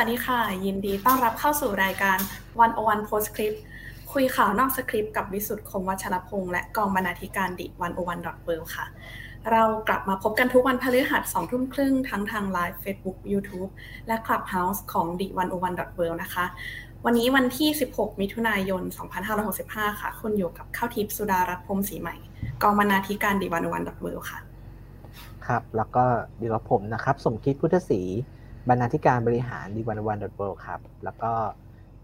สวัสดีค่ะ ยินดีต้อนรับเข้าสู่รายการ One O One Postscript คุยข่าวนอกสคริปต์กับวิสุทธิ์คมวัชรพงศ์และกองบรรณาธิการ The One O One dot World ค่ะ เรากลับมาพบกันทุกวันพฤหัสสองทุ่มครึ่งทั้งทาง live Facebook YouTube และ Clubhouse ของ The One O One dot World นะคะ วันนี้วันที่ 16 มิถุนายน 2565 ค่ะ คุณอยู่กับข้าวทิพย์สุดารัตน์พรมศรีใหม่ กองบรรณาธิการ The One O One dot World ค่ะ ครับ แล้วก็อยู่กับผมนะครับ สมคิดพุทธศรี บรรณาธิการบริหารดีวันวันดอทเครับ แล้วก็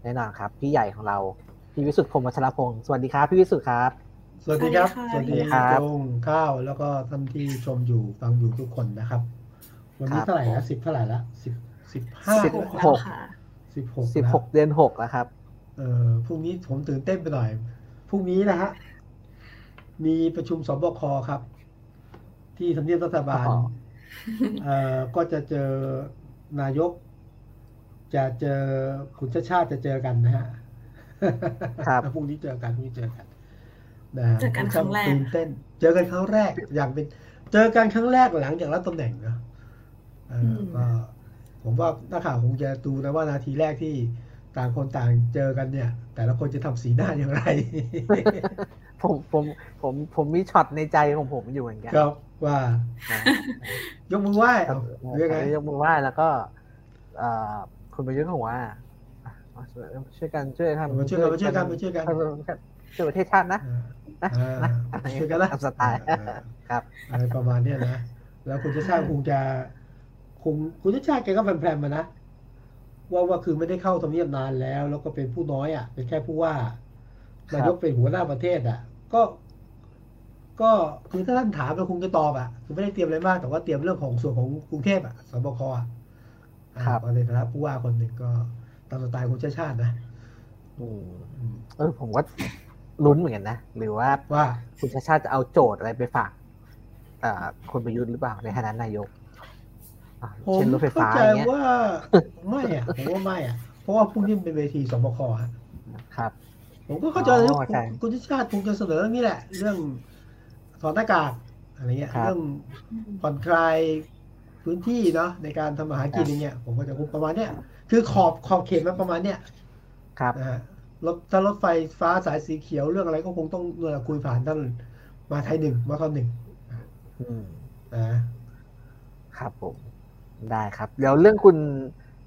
แน่นอนครับ พี่ใหญ่ของเรา พี่วิสุทธิ์พรมวัชรพงศ์สวัสดีครับ พี่วิสุทธิ์ครับ สวัสดีครับ สวัสดีครับจงข้าวแล้วก็ท่านที่ชมอยู่ฟังอยู่ทุกคนนะครับ วันนี้เท่าไหร่ละสิบเท่าไหร่ละสิบสิบห้าสิบหกสิบหกสิบหกเดือนหกแล้วครับ เออพรุ่งนี้ผมตื่นเต้นไปหน่อยพรุ่งนี้นะฮะมีประชุมสบคครับ ที่ทำเนียบรัฐบาลเอ่อก็จะเจอ นายก จะเจอคุณชาชาติจะเจอกันนะฮะครับพรุ่งนี้เจอกันพรุ่งนี้เจอกันนะเจอกันครั้งแรกตื่นเต้น เจอกันครั้งแรกอย่างเป็น เจอกันครั้งแรกหลังจากรับตำแหน่งนะก็ผมว่านักข่าวคงจะดูนะว่านาทีแรกที่ต่างคนต่างเจอกันเนี่ย แต่ละคนจะทำสีหน้าอย่างไร ผมผมผมผมมีช็อตในใจของผมอยู่เหมือนกันครับ ว่า ยกมือไหว้เรียกไงยกมือไหว้แล้วก็คุณประยุทธ์บอกว่าช่วยกันช่วยทำช่วยกันช่วยกันช่วยกันช่วยประเทศชาตินะช่วยกันนะสไตล์ครับ อะไรประมาณนี้นะแล้วคุณชาชาติคงจะคงคุณชาชาติแกก็แพรมๆมานะว่าว่าคือไม่ได้เข้าทำเนียบนานแล้ว แล้วก็เป็นผู้น้อยอะเป็นแค่ผู้ว่านายกเป็นหัวหน้าประเทศอะ ก็ ก็คือถ้าท่านถามเราคงจะตอบอะคือไม่ได้เตรียมอะไรมาก แต่ว่าเตรียมเรื่องของส่วนของกรุงเทพอะสบคอะครับในฐานะผู้ว่าคนหนึ่งก็ตามสไตล์คุณชาติชาตินะเออผมว่าลุ้นเหมือนกันนะ หรือว่าว่าคุณชาติชาติจะเอาโจทย์อะไรไปฝากคนประยุทธ์หรือเปล่าในฐานะนายกผมเข้าใจว่าไม่อะผมว่าไม่อะ เพราะว่าพรุ่งนี้เป็นเวทีสบคครับ ผมก็เข้าใจคุณชาติคงจะเสนอเรื่องนี้แหละ เรื่อง ถอดหน้ากากอะไรเงี้ยเรื่องผ่อนคลายพื้นที่เนาะในการทำอาหารกินอย่างเงี้ยผมก็จะคุมประมาณเนี้ยคือขอบขอบเขตมันประมาณเนี้ยครับนะฮะรถถ้ารถไฟฟ้าสายสีเขียวเรื่องอะไรก็คงต้องคุยผ่านท่านมาไทยหนึ่งมาคอนหนึ่งนะครับผมได้ครับเดี๋ยวเรื่องคุณ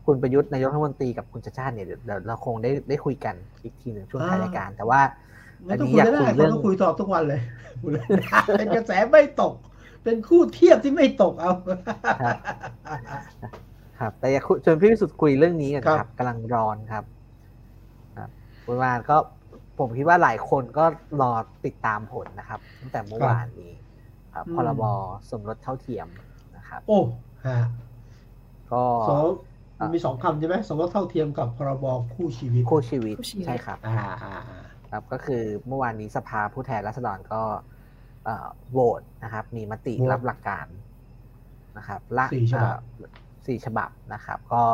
คุณประยุทธ์นายกรัฐมนตรีกับคุณชาชาติเนี่ยเดี๋ยวเราคงได้ได้คุยกันอีกทีหนึ่งช่วงท้ายรายการ แต่ว่า อันนี้อยากคุยเรื่องต้องคุยต่อทุกวันเลยเป็นกระแสไม่ตก เป็นคู่เทียบที่ไม่ตกเอา ครับ แต่อยากชวนพี่วิสุทธ์คุยเรื่องนี้กันครับกำลังร้อนครับครับคุณวานก็ผมคิดว่าหลายคนก็รอติดตามผลนะครับตั้งแต่เมื่อวานนี้พรบสมรสเท่าเทียมนะครับ โอ้ฮะก็มีสองคำใช่ไหมสมรสเท่าเทียมกับพรบคู่ชีวิตคู่ชีวิตใช่ครับอ่า ครับก็คือเมื่อวานนี้สภาผู้แทนราษฎรก็โหวตนะครับ มีมติรับหลักการนะครับละสี่ฉบับสี่ฉบับนะครับ ก็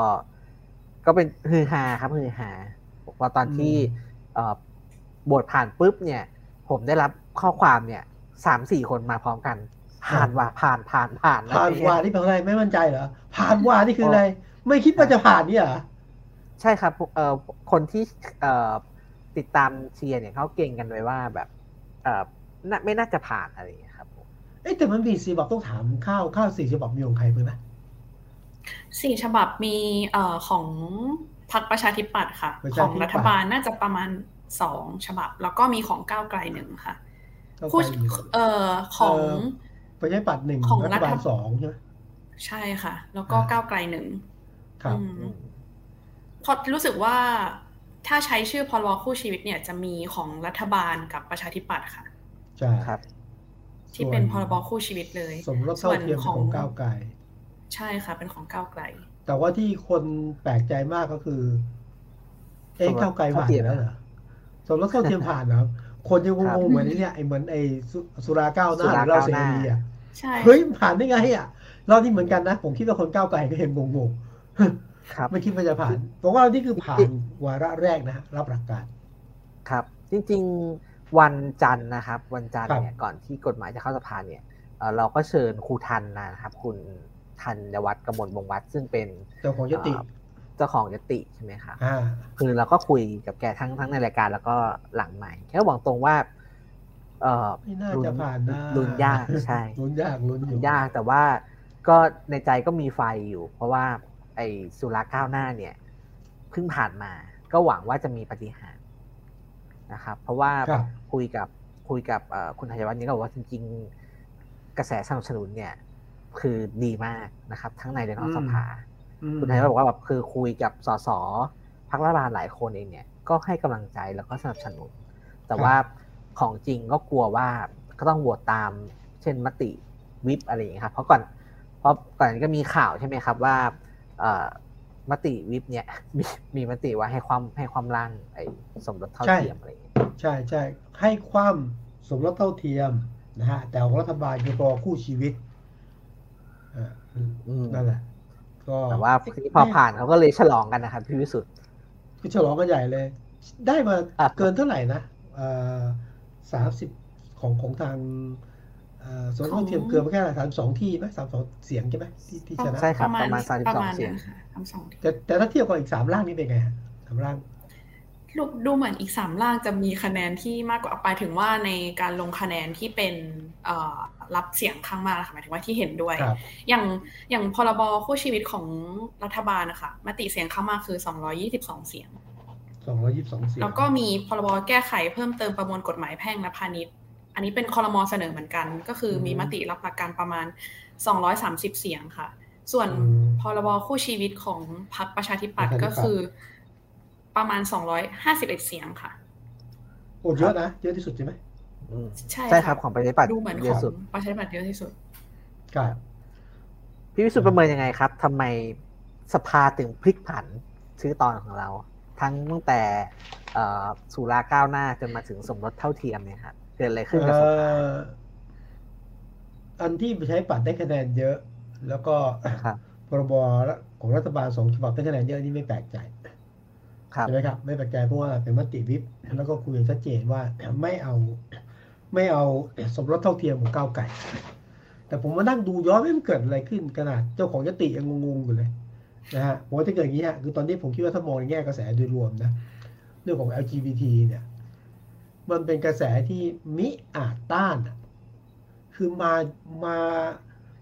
ก็เป็นฮือฮาครับฮือฮาพอตอนที่โหวตผ่านปุ๊บเนี่ย ผมได้รับข้อความเนี่ยสามสี่คนมาพร้อมกัน ผ่านว่าผ่านผ่านผ่านผ่านว่านี่เป็นอะไรไม่มั่นใจเหรอผ่านว่านี่คืออะไร ไม่คิดว่าจะผ่านนี่เหรอใช่ครับเอ่อคนที่เอ่อ ติดตามเชียร์เนี่ยเขาเก่งกันไว้ว่าแบบเอ่อไม่น่าจะผ่านอะไรอย่างเงี้ยครับเอ้แต่มันมีสี่ฉบับต้องถามข้าวข้าวสี่ฉบับมีของใครเพื่อนไหมสี่ฉบับมีเอ่อของพรรคประชาธิปัตย์ค่ะ ของรัฐบาลน่าจะประมาณสองฉบับ แล้วก็มีของก้าวไกลหนึ่งค่ะผู้เอ่อของประชาธิปัตย์หนึ่งรัฐบาลสองใช่ไหมใช่ค่ะ แล้วก็ก้าวไกลหนึ่งครับพอรู้สึกว่า ถ้าใช้ชื่อพรบคู่ชีวิตเนี่ยจะมีของรัฐบาลกับประชาธิปัตย์ค่ะใช่ครับ ที่เป็นพรบคู่ชีวิตเลย สมรสเท่าเทียมของก้าวไกล ใช่ค่ะ เป็นของก้าวไกล แต่ว่าที่คนแปลกใจมากก็คือ เอ๊ะก้าวไกลผ่านแล้วเหรอสมรสเท่าเทียมผ่านเหรอคนยังงงเหมือนนี่เนี่ยไอ้เหมือนไอ้สุราก้าวหน้าหรือเราเสรีอะเฮ้ยผ่านได้ไงอะรอบนี้เหมือนกันนะ ผมคิดว่าคนก้าวไกลก็เห็นงง ครับไม่คิดว่าจะผ่านผมว่านี่คือผ่านวาระแรกนะรับหลักการ ครับ จริง ๆ วันจันทร์นะครับ วันจันทร์เนี่ยก่อนที่กฎหมายจะเข้าสภาเนี่ยเราก็เชิญครูทันนะครับ คุณทันยวัฒน์กมลวงวัฒน์ซึ่งเป็นเจ้าของยติเจ้าของยติใช่ไหมครับอ่าคือเราก็คุยกับแกทั้งทั้งในรายการแล้วก็หลังใหม่แค่บอกตรงว่าเออไม่น่าลุ้นจะผ่านนะลุ้นยากใช่ลุ้นยากลุ้นอยู่ยากแต่ว่าก็ในใจก็มีไฟอยู่ เพราะว่า ไอ้สุราก้าวหน้าเนี่ยเพิ่งผ่านมา ก็หวังว่าจะมีปฏิหารย์นะครับ เพราะว่าครับคุยกับคุยกับเอ่อคุณธัญวัฒน์นี่ก็บอกว่าจริงๆกระแสสนับสนุนเนี่ย คือดีมากนะครับ ทั้งในและนอกสภาอืมคุณธัญวัฒน์บอกว่าแบบคือคุยกับสสพรรครัฐบาลหลายคนเองเนี่ย ก็ให้กำลังใจแล้วก็สนับสนุน แต่ว่าของจริงก็กลัวว่าก็ต้องโหวตตาม เช่นมติวิปอะไรอย่างเงี้ยครับ เพราะก่อนเพราะก่อนนนก็มีข่าวใช่ไหมครับว่าเอ่อ มติวิปเนี่ยมีมีมติว่าให้ความให้ความร่างไอ้สมรสเท่าเทียมอะไรอย่างเงี้ยใช่ใช่ให้ความสมรสเท่าเทียมนะฮะแต่ของรัฐบาลคือรอคู่ชีวิตอ่าอืมนั่นแหละก็แต่ว่าทีนี้พอผ่านเขาก็เลยฉลองกันนะครับพี่วิสุทธ์คือฉลองกันใหญ่เลย ได้มาอะเกินเท่าไหร่นะสามสิบของของทางเอ่อ สมรสเท่าเทียมของเกินไปแค่สามสองที่ไหมสามสองเสียงใช่ไหมที่ที่ชนะใช่ครับประมาณ32เสียงค่ะทำสองทีแต่แต่ถ้าเทียบกับอีกสามร่างนี่เป็นไงฮะสามร่างดูดูเหมือนอีกสามล่างจะมีคะแนนที่มากกว่าไปถึงว่าในการลงคะแนนที่เป็นเอ่อรับเสียงข้างมากนะคะหมายถึงว่าที่เห็นด้วยครับอย่างอย่างพรบคู่ชีวิตของรัฐบาลนะคะมติเสียงข้างมากคือ 222 เสียงสองร้อยยี่สิบสองเสียง แล้วก็มีพรบแก้ไขเพิ่มเติมประมวลกฎหมายแพ่งและพาณิชย์ อันนี้เป็นคอรมอเสนอเหมือนกัน ก็คือมีมติรับหลักการประมาณ 230 เสียงค่ะ ส่วนอืมพรบคู่ชีวิตของพรรคประชาธิปัตย์ประชาธิปัตย์ก็คือประมาณ 251 เสียงค่ะโอ้เยอะนะ เยอะที่สุดใช่ไหมอืมใช่ใช่ครับของประชาธิปัตย์ดูเหมือนเยขออะงสุดประชาธิปัตย์เยอะที่สุดครับพี่วิสุทธ์ประเมินยังไงครับทำไมสภาถึงพลิกผันชื่อตอนของเรา ทั้งตั้งแต่เอ่อสุราก้าวหน้าจนมาถึงสมรสเท่าเทียมเนี่ยครับเกิดอะไรขึ้นกับสภาเอ่ออันที่ใช้ปัดได้คะแนนเยอะ แล้วก็ครับพรบของรัฐบาลสองฉบับได้คะแนนเยอะนี่ไม่แปลกใจครับใช่ไหมครับ ไม่แปลกใจเพราะว่าเป็นมติวิปแล้วก็คุยกันชัดเจนว่าไม่เอาไม่เอาสมรสเท่าเทียมของก้าวไก่แต่ผมมานั่งดูย้อนไม่มันเกิดอะไรขึ้นขนาดเจ้าของยติยังงงๆอยู่เลยนะฮะผมว่าถ้าเกิดอย่างนี้ฮะคือตอนนี้ผมคิดว่าถ้ามองในแง่กระแสโดยรวมนะ เรื่องของ LGBT เนี่ย มันเป็นกระแสที่มิอาจต้านอะคือมามา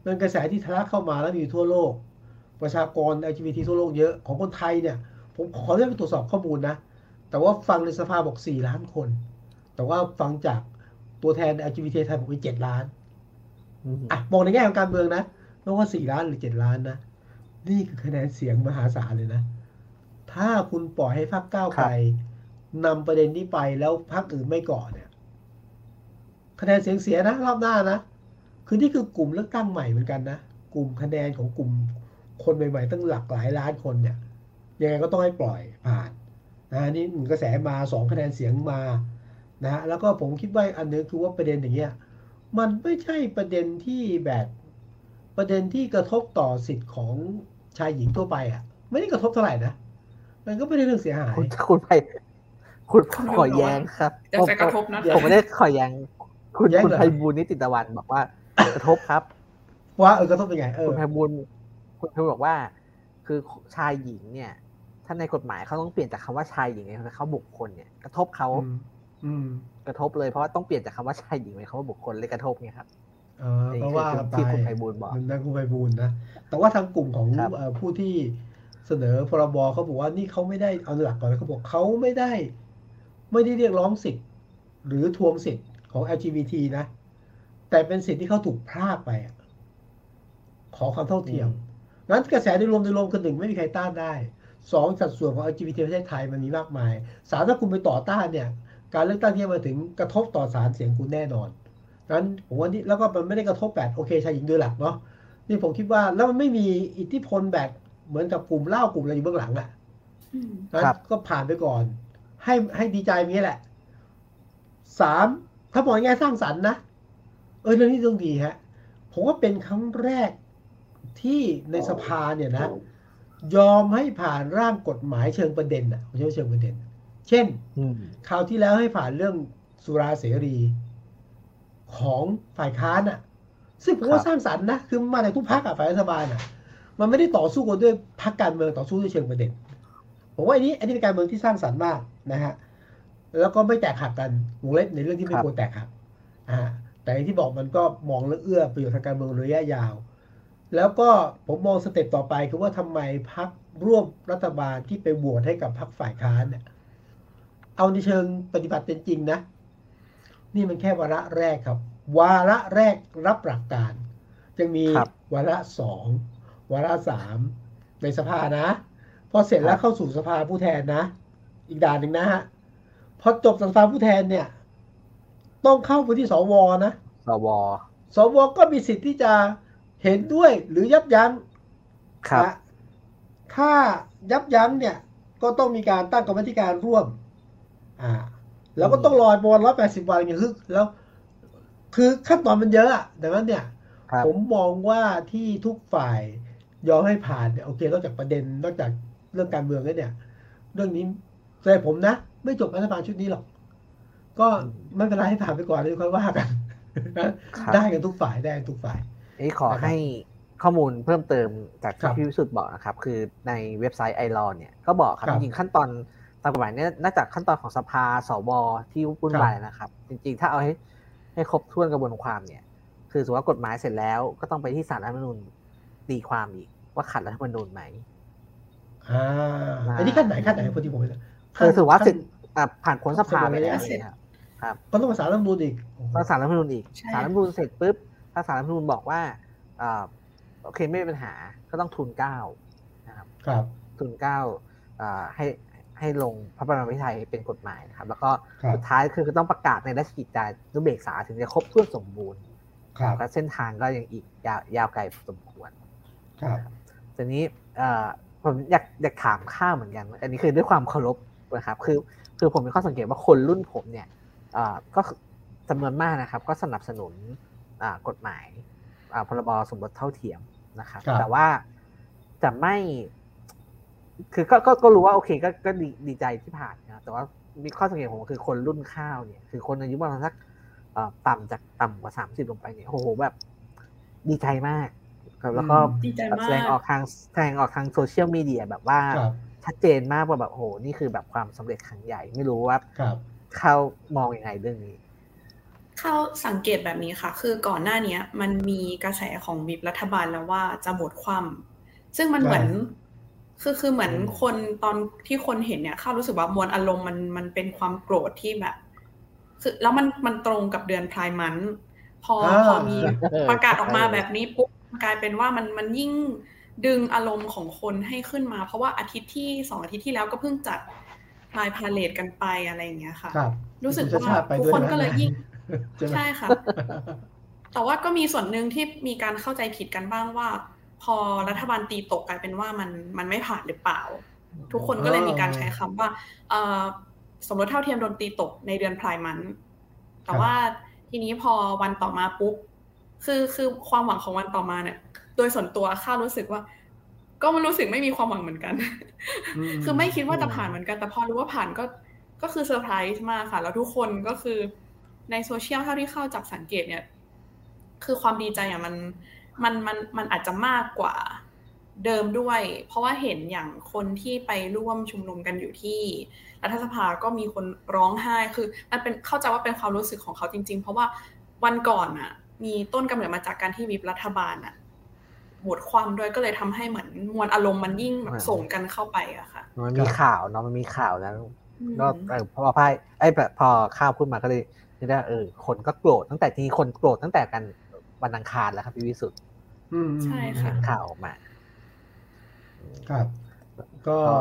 เป็นกระแสที่ทะลักเข้ามาแล้วมีอยู่ทั่วโลก ประชากร LGBT ทั่วโลกเยอะของคนไทยเนี่ย ผมขอเรียกไปตรวจสอบข้อมูลนะ แต่ว่าฟังในสภาบอก 4 ล้านคน แต่ว่าฟังจากตัวแทน LGBT ไทยบอกว่า7ล้านอืมอะมองในแง่ของการเมืองนะไม่ว่า 4 ล้านหรือ 7 ล้านนะ นี่คือคะแนนเสียงมหาศาลเลยนะ ถ้าคุณปล่อยให้พรรคก้าวไกล นำประเด็นนี้ไปแล้วพรรคอื่นไม่ก่อเนี่ยคะแนนเสียงเสียนะรอบหน้านะคือนี่คือกลุ่มเลือกตั้งใหม่เหมือนกันนะกลุ่มคะแนนของกลุ่มคนใหม่ๆตั้งหลักหลายล้านคนเนี่ยยังไงก็ต้องให้ปล่อยผ่านนะนี่หนึ่งกระแสมาสองคะแนนเสียงมานะแล้วก็ผมคิดว่าอันนึงคือว่าประเด็นอย่างเงี้ยมันไม่ใช่ประเด็นที่แบบประเด็นที่กระทบต่อสิทธิ์ของชายหญิงทั่วไปอะ ไม่ได้กระทบเท่าไหร่นะมันก็ไม่ได้เรื่องเสียหายคุณไป คุณคุณขอแย้งครับเดี๋ยวจะกระทบนะผมไม่ได้ขอแย้งคุณแย้งคุณเหรอไพบูลย์นิติตะวันบอกว่ากระทบครับว่าเออกระทบเป็นไงเออคุณไพบูลย์คุณไพบูลย์บอกว่า คือชายหญิงเนี่ย ถ้าในกฎหมายเขาต้องเปลี่ยนจากคำว่าชายหญิงเป็นคำว่าบุคคลเนี่ยกระทบเขาอืมอืมกระทบเลยเพราะว่าต้องเปลี่ยนจากคำว่าชายหญิงเป็นคำว่าบุคคลเลยกระทบไงครับเออเพราะว่าไปที่คุณไพบูลย์บอกนั่นคุณไพบูลย์นะแต่ว่าทางกลุ่มของครับเอ่อผู้ที่เสนอพรบเขาบอกว่านี่เขาไม่ได้เอาหลักก่อนนะเขาบอกเขาไม่ได้ ไม่ได้เรียกร้องสิทธิ์ หรือทวงสิทธิ์ของ LGBT นะ แต่เป็นสิทธิ์ที่เขาถูกพรากไปอะขอความเท่าเทียมนั้นกระแสโดยรวมโดยรวมคือหนึ่งไม่มีใครต้านได้สองสัดส่วนของ LGBT ประเทศไทยมันมีมากมายสามถ้าคุณไปต่อต้านเนี่ย การเลือกตั้งที่จะมาถึงกระทบต่อสารเสียงคุณแน่นอนนั้นผมว่านี่แล้วก็มันไม่ได้กระทบแบบโอเคชายหญิงโดยหลักเนาะนี่ผมคิดว่าแล้วมันไม่มีอิทธิพลแบบเหมือนกับกลุ่มเล่ากลุ่มอะไรอยู่เบื้องหลังอะอืมนั้นครับก็ผ่านไปก่อน ให้ให้ดีใจมีแหละสามถ้ามองในแง่สร้างสรรค์นะเออเรื่องนี้เรื่องดีฮะผมว่าเป็นครั้งแรกที่ในสภาเนี่ยนะ ยอมให้ผ่านร่างกฎหมายเชิงประเด็นอะไม่ใช่ว่าเชิงประเด็น เช่นอืมคราวที่แล้วให้ผ่านเรื่องสุราเสรี ของฝ่ายค้านอะ ซึ่งผมว่าสร้างสรรค์นะคือมาจากทุกพรรคอะฝ่ายรัฐบาลอะ มันไม่ได้ต่อสู้กันด้วยพรรคการเมืองต่อสู้ด้วยเชิงประเด็น ผมว่าอันนี้อันนี้เป็นการเมืองที่สร้างสรรค์มาก นะฮะแล้วก็ไม่แตกหักกันวงเล็บในเรื่องที่ไม่ควรแตกหักอ่าแต่ที่บอกมันก็มองเรื่องเอื้อประโยชน์ทางการเมืองระยะยาว แล้วก็ผมมองสเต็ปต่อไปคือว่าทำไมพักร่วมรัฐบาลที่ไปโหวตให้กับพักฝ่ายค้านเนี่ยเอาในเชิงปฏิบัติเป็นจริงนะ นี่มันแค่วาระแรกครับ วาระแรกรับหลักการยังมีวาระสองวาระสามในสภานะ พอเสร็จแล้วเข้าสู่สภาผู้แทนนะ อีกด่านหนึ่งนะฮะพอจบสภาผู้แทนเนี่ย ต้องเข้าไปที่สวนะสวสวก็มีสิทธิ์ที่จะเห็นด้วยหรือยับยั้งครับนะถ้ายับยั้งเนี่ย ก็ต้องมีการตั้งกรรมธิการร่วม อ่า แล้วก็ต้องรอประมาณร้อยแปดสิบวันอย่างคือแล้ว คือขั้นตอนมันเยอะอะดังนั้นเนี่ยครับผมมองว่าที่ทุกฝ่ายยอมให้ผ่านเนี่ยโอเคนอกจากประเด็นนอกจากเรื่องการเมืองแล้วเนี่ย เรื่องนี้ แต่ผมนะ ไม่จบรัฐบาลชุดนี้หรอก ก็ไม่เป็นไรให้ผ่านไปก่อนเลยค่อยว่ากันครับได้กันทุกฝ่ายได้กันทุกฝ่ายนี่ขอให้ข้อมูลเพิ่มเติมจากครัที่บพี่วิสุทธ์บอกนะครับ คือในเว็บไซต์ไอรอนเนี่ยก็บอกครับครับจริงๆขั้นตอนตามกฎหมายเนี่ยน่าจะขั้นตอนของสภาสวที่วุ่นวายนะครับ จริงๆ ถ้าเอาให้ให้ครบถ้วนกระบวนความเนี่ย คือสมมติว่ากฎหมายเสร็จแล้ว ก็ต้องไปที่ศาลรัฐธรรมนูญตีความอีกว่าขัดรัฐธรรมนูญไหมอ่าอันนี้ขั้นไหนขั้นไหนพอดีผมไม่ได้ คือถือว่าขั้นสิทธิ์อะผ่านพ้นสภาไปแล้วขั้นเลยครับก็ต้องภาษารัฐธรรมนูญอีกโอ้โหต้องศาลรัฐธรรมนูญอีกใช่ศาลรัฐธรรมนูญเสร็จปุ๊บถ้าศาลรัฐธรรมนูญบอกว่าอ่าโอเคไม่มีปัญหาก็ต้องทุนเกล้านะครับครับทุนเกล้าอ่าให้ให้ลงพระบรมวิทัยเป็นกฎหมายนะครับ แล้วก็ครับสุดท้ายคือต้องประกาศในราชกิจจานุเบกษาถึงจะครบถ้วนสมบูรณ์ครับแล้วเส้นทางก็ยังอีกยาวยาวไกลพอสมควรครับทีนี้เอ่อผมอยากอยากถามข้าวเหมือนกัน อันนี้คือด้วยความเคารพ นะครับคือคือผมมีข้อสังเกตว่าคนรุ่นผมเนี่ยเอ่อก็จำนวนมากนะครับ ก็สนับสนุนอ่ากฎหมายอ่าพรบสมรสเท่าเทียมนะครับครับแต่ว่าจะไม่ คือก็ก็ก็รู้ว่าโอเคก็ก็ดีดีใจที่ผ่านนะแต่ว่ามีข้อสังเกตผมคือคนรุ่นข้าวเนี่ย คือคนอายุประมาณสักเอ่อต่ำจากต่ำกว่าสามสิบลงไปเนี่ยโอ้โหแบบ ดีใจมากครับแล้วก็อืมดีใจแบบมาแสดงออกกทางแสดงออกทางโซเชียลมีเดียแบบว่าครับ ชัดเจนมากว่าแบบโอ้โหนี่คือแบบความสำเร็จครั้งใหญ่ไม่รู้ว่าครับเขามองยังไงเรื่องนี้ เข้าสังเกตแบบนี้ค่ะ คือก่อนหน้าเนี้ย มันมีกระแสของวิปรัฐบาลแล้วว่าจะหมดความซึ่งมันเหมือนคือคือเหมือนคนตอนที่คนเห็นเนี่ยเข้ารู้สึกว่ามวลอารมณ์มันมันเป็นความโกรธที่แบบ คือแล้วมันมันตรงกับเดือนพลายมันท์พออ่าพอมีประกาศออกมาแบบนี้ปุ๊บกลายเป็นว่ามันมันยิ่ง ดึงอารมณ์ของคนให้ขึ้นมา เพราะว่าอาทิตย์ที่สองอาทิตย์ที่แล้วก็เพิ่งจัดพลายพาเลทกันไปอะไรอย่างเงี้ยค่ะครับรู้สึกคุณว่าชติไปทุกด้วยคนนะก็เลยยิ่งใช่ไหมใช่ค่ะ แต่ว่าก็มีส่วนหนึ่งที่มีการเข้าใจผิดกันบ้างว่า พอรัฐบาลตีตกกลายเป็นว่ามันมันไม่ผ่านหรือเปล่า ทุกคนก็เลยมีการใช้คำว่าเอ่อสมรสเท่าเทียมโดนตีตกในเดือนพลายมันท์แต่ว่าทีนี้พอวันต่อมาปุ๊บคือคือความหวังของวันต่อมาเนี่ยโดยส่วนตัวข้ารู้สึกว่า ก็มันรู้สึกไม่มีความหวังเหมือนกันอืมคือไม่คิดว่าจะผ่านเหมือนกัน แต่พอรู้ว่าผ่านก็ก็คือเซอร์ไพรส์มากค่ะ แล้วทุกคนก็คือในโซเชียลเท่าที่เข้าจับสังเกตเนี่ย คือความดีใจอะมันมันมันมันอาจจะมากกว่าเดิมด้วย เพราะว่าเห็นอย่างคนที่ไปร่วมชุมนุมกันอยู่ที่รัฐสภาก็มีคนร้องไห้คือมันเป็นเข้าใจว่าเป็นความรู้สึกของเขาจริง ๆ เพราะว่าวันก่อนอะ มีต้นกำเนิดมาจากการที่วิปรัฐบาลอะ หมดความด้วยก็เลยทำให้เหมือนมวลอารมณ์มันยิ่งแบบส่งกันเข้าไปอะค่ะ มันมีข่าวเนาะมันมีข่าวแล้วอืมก็เออพอพายไอ้แบบพอข้าวพูดมาก็เลยนี่ได้เออคนก็โกรธตั้งแต่ที่คนโกรธตั้งแต่กันวันอังคารแล้วครับพี่วิสุทธ์อืมใช่ค่ะเห็นข่าวออกมา ครับก็ก็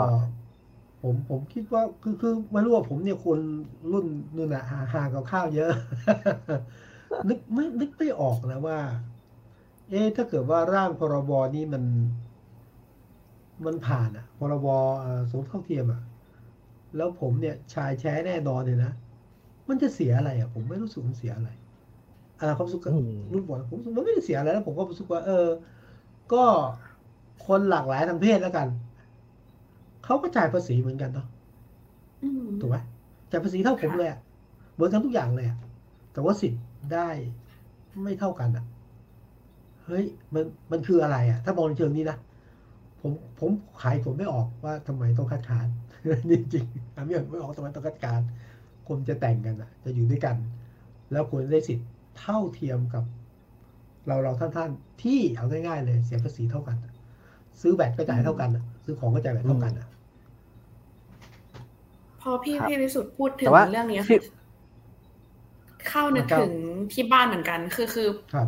ผมผมคิดว่าคือคือไม่รู้ว่าผมเนี่ยคนรุ่นนู่นน่ะห่างห่างกับข้าวเยอะ นึกไม่นึกไม่ออกนะว่า เอ๊ะถ้าเกิดว่าร่างพรบนี้มัน มันผ่านอะพรบเอ่อสมรสเท่าเทียมอะแล้วผมเนี่ยชายแช้แน่นอนเลยนะมันจะเสียอะไรอะผมไม่รู้สึกมันเสียอะไรอ่าความรู้สึกอืมรุ่นผมผมรู้สึกมันไม่ได้เสียอะไรแล้วผมก็รู้สึกว่า เออ ก็คนหลากหลายทางเพศแล้วกันเขาก็จ่ายภาษีเหมือนกันเนาะอืมถูกไหมจ่ายภาษีเท่าผมค่ะเลยอะเหมือนกันทุกอย่างเลยอะแต่ว่าสิทธิ์ได้ไม่เท่ากันอะ เฮ้ยมันมันคืออะไรอะถ้ามองในเชิงนี้นะผมผมขายผมไม่ออกว่าทำไมต้องคัดค้านจริงๆอะไม่ไม่ออกตะวันตกการคนจะแต่งกันอะจะอยู่ด้วยกัน แล้วควรได้สิทธิ์เท่าเทียมกับ เราเราท่านท่านๆที่เอาง่ายๆเลย เสียภาษีเท่ากัน ซื้อแบตก็จ่ายเท่ากันอะซื้อของก็จ่ายแบตเท่ากันอะพอพี่ครับพี่วิสุทธ์พูดถึงแต่ว่าเรื่องนี้ที่ค่ะเข้านึกครับถึงที่บ้านเหมือนกัน คือคือครับ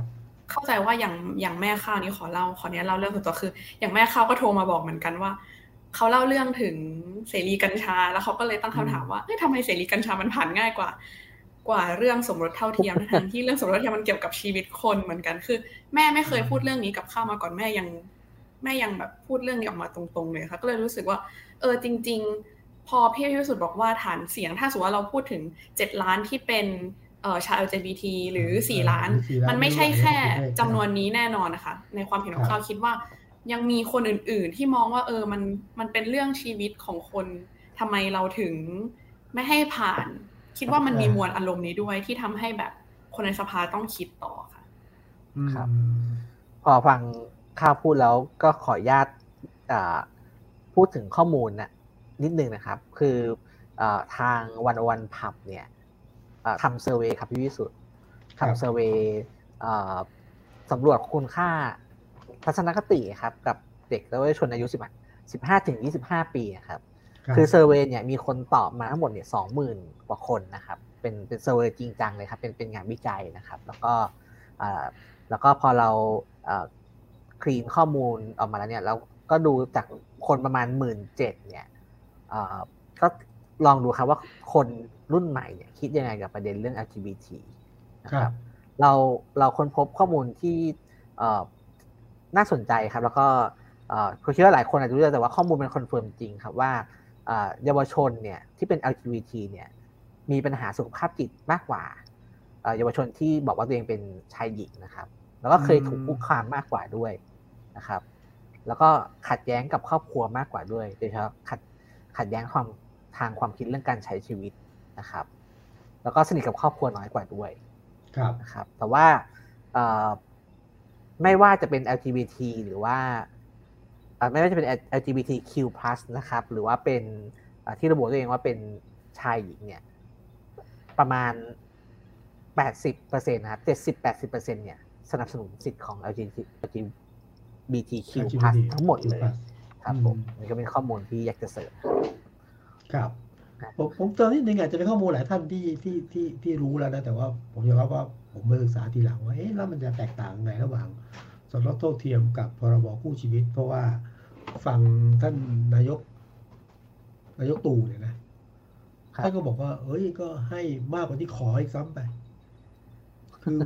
เข้าใจว่าอย่างอย่างแม่ข้าวนี้ขอเล่าขอเนี้ยเล่าเรื่องส่วนตัวคือ อย่างแม่ข้าวก็โทรมาบอกเหมือนกันว่าเขาเล่าเรื่องถึงเสรีกัญชา แล้วเขาก็เลยตั้งคำถามว่าเฮ้ยทำไมเสรีกัญชามันผ่านง่ายกว่า กว่าเรื่องสมรสเท่าเทียมทั้งที่เรื่องสมรสเท่าเทียมมันเกี่ยวกับชีวิตคนเหมือนกันคือ แม่ไม่เคยพูดเรื่องนี้กับข้าวมาก่อนแม่ยัง แม่ยังแบบพูดเรื่องนี้ออกมาตรงๆเลยค่ะก็เลยรู้สึกว่า เออจริง ๆ พอพี่พิสุทธิ์บอกว่าฐานเสียงถ้าสมมติว่าเราพูดถึงเจ็ดล้านที่เป็น ชาว LGBT หรือสี่ล้านหรือ 4 ล้าน มันไม่ใช่แค่ไม่ใช่จำนวนนี้แน่นอนนะคะ ในความเห็นของครับข้าวคิดว่า ยังมีคนอื่นๆ ที่มองว่า เออมันมันเป็นเรื่องชีวิตของคนทำไมเราถึงไม่ให้ผ่าน คิดว่ามันมีมวลอารมณ์นี้ด้วยที่ทำให้แบบคนในสภาต้องคิดต่อค่ะครับอืมพอฟังข้าวพูดแล้วก็ขออนุญาตอ่าพูดถึงข้อมูลนะนิดนึงนะครับ คืออาทางวันวันพับเนี่ยอ่า ทำ survey ครับพี่วิสุทธ์ครับทำ survey อ่าสำรวจคุณค่าทัศนคติครับ กับเด็กและเยาวชนอายุ10 15ถึง25 ปีครับรับ คือ survey เนี่ยมีคนตอบมาทั้งหมดเนี่ยสองหมื่นกว่าคนนะครับ เป็นเป็น survey จริงจังเลยครับ เป็นเป็นงานวิจัยนะครับ แล้วก็อ่าแล้วก็พอเรา clean ข้อมูลออกมาแล้วเนี่ยเราก็ดูจากคนประมาณหมื่นเจ็ดเนี่ยอ่าก็ลองดูครับว่าคน รุ่นใหม่เนี่ยคิดยังไงกับประเด็นเรื่อง LGBT นะคครัรับบเราเราค้นพบข้อมูลที่เอ่อน่าสนใจครับ แล้วก็เอ่อผมคิดว่าหลายคนอาจจะรู้แต่ว่าข้อมูลมัน confirm จริงครับว่าอ่าเยาวชนเนี่ยที่เป็น LGBT เนี่ยมีปัญหาสุขภาพจิตมากกว่าเอ่อเยาวชนที่บอกว่าตัวเองเป็นชายหญิงนะครับ แล้วก็เคยถูกคุกคามมากกว่าด้วยนะครับ แล้วก็ขัดแย้งกับครอบครัวมากกว่าด้วยโดยเฉพาะขัดขัดแย้งความทางความคิดเรื่องการใช้ชีวิต นะครับ แล้วก็สนิทกับครอบครัวน้อยกว่าด้วยครับนะครับ แต่ว่าเอ่อไม่ว่าจะเป็น LGBT หรือว่าเอ่อไม่ว่าจะเป็น LGBTQ+ นะครับ หรือว่าเป็นเอ่อที่ระบุตัวเองว่าเป็นชายหญิงเนี่ย ประมาณ 80%นะครับ70-80%เนี่ย สนับสนุนสิทธิ์ของ LGBTQ+ LGBT ทั้งหมดเลย ครับผมอืมนี่ก็เป็นข้อมูลที่อยากจะเสริมครับครับ ผมผมเติมนิดนึงอาจจะเป็นข้อมูลหลายท่านที่ที่ที่ที่รู้แล้วนะแต่ว่าผมยอมรับว่าผมมาศึกษาทีหลังว่าเอ๊ะแล้วมันจะแตกต่างไงระหว่างสมรสเท่าเทียมกับพรบคู่ชีวิต เพราะว่าฟังท่านนายก นายกตู่เนี่ยนะท่านก็บอกว่า เอ้ยก็ให้มากกว่าที่ขออีกซ้ำไป คือ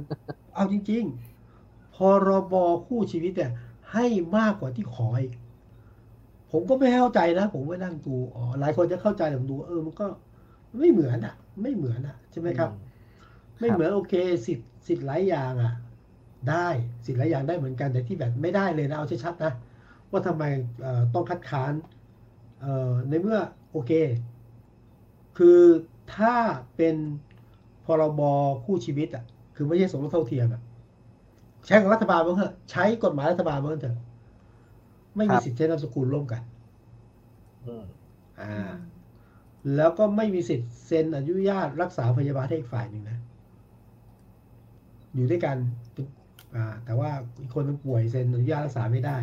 เอาจริง ๆ พรบคู่ชีวิตเนี่ยให้มากกว่าที่ขออีก ผมก็ไม่เข้าใจนะ ผมไปนั่งดูอ๋อหลายคนจะเข้าใจแต่ผมดูเออ มันก็ไม่เหมือนอะ ไม่เหมือนอะ ใช่ไหมครับ ไม่เหมือนโอเค สิทธิ์สิทธิ์หลายอย่างอะ ได้สิทธิ์หลายอย่างได้เหมือนกันแต่ที่แบบไม่ได้เลยนะเอาชัดๆนะว่าทำไมเอ่อต้องคัดค้านเอ่อในเมื่อโอเค คือถ้าเป็นพรบคู่ชีวิตอะ คือไม่ใช่สมรสเท่าเทียมอะ ใช้ของรัฐบาลมั้งเถอะ ใช้กฎหมายรัฐบาลมั้งเถอะ ไม่มีครับสิทธิ์ใช้นามสกุลร่วมกันอืมอ่า แล้วก็ไม่มีสิทธิ์เซ็นอนุญาตรักษาพยาบาลให้อีกฝ่ายหนึ่งนะ อยู่ด้วยกันอ่า แต่ว่าอีกคนมันป่วยเซ็นอนุญาตรักษาไม่ได้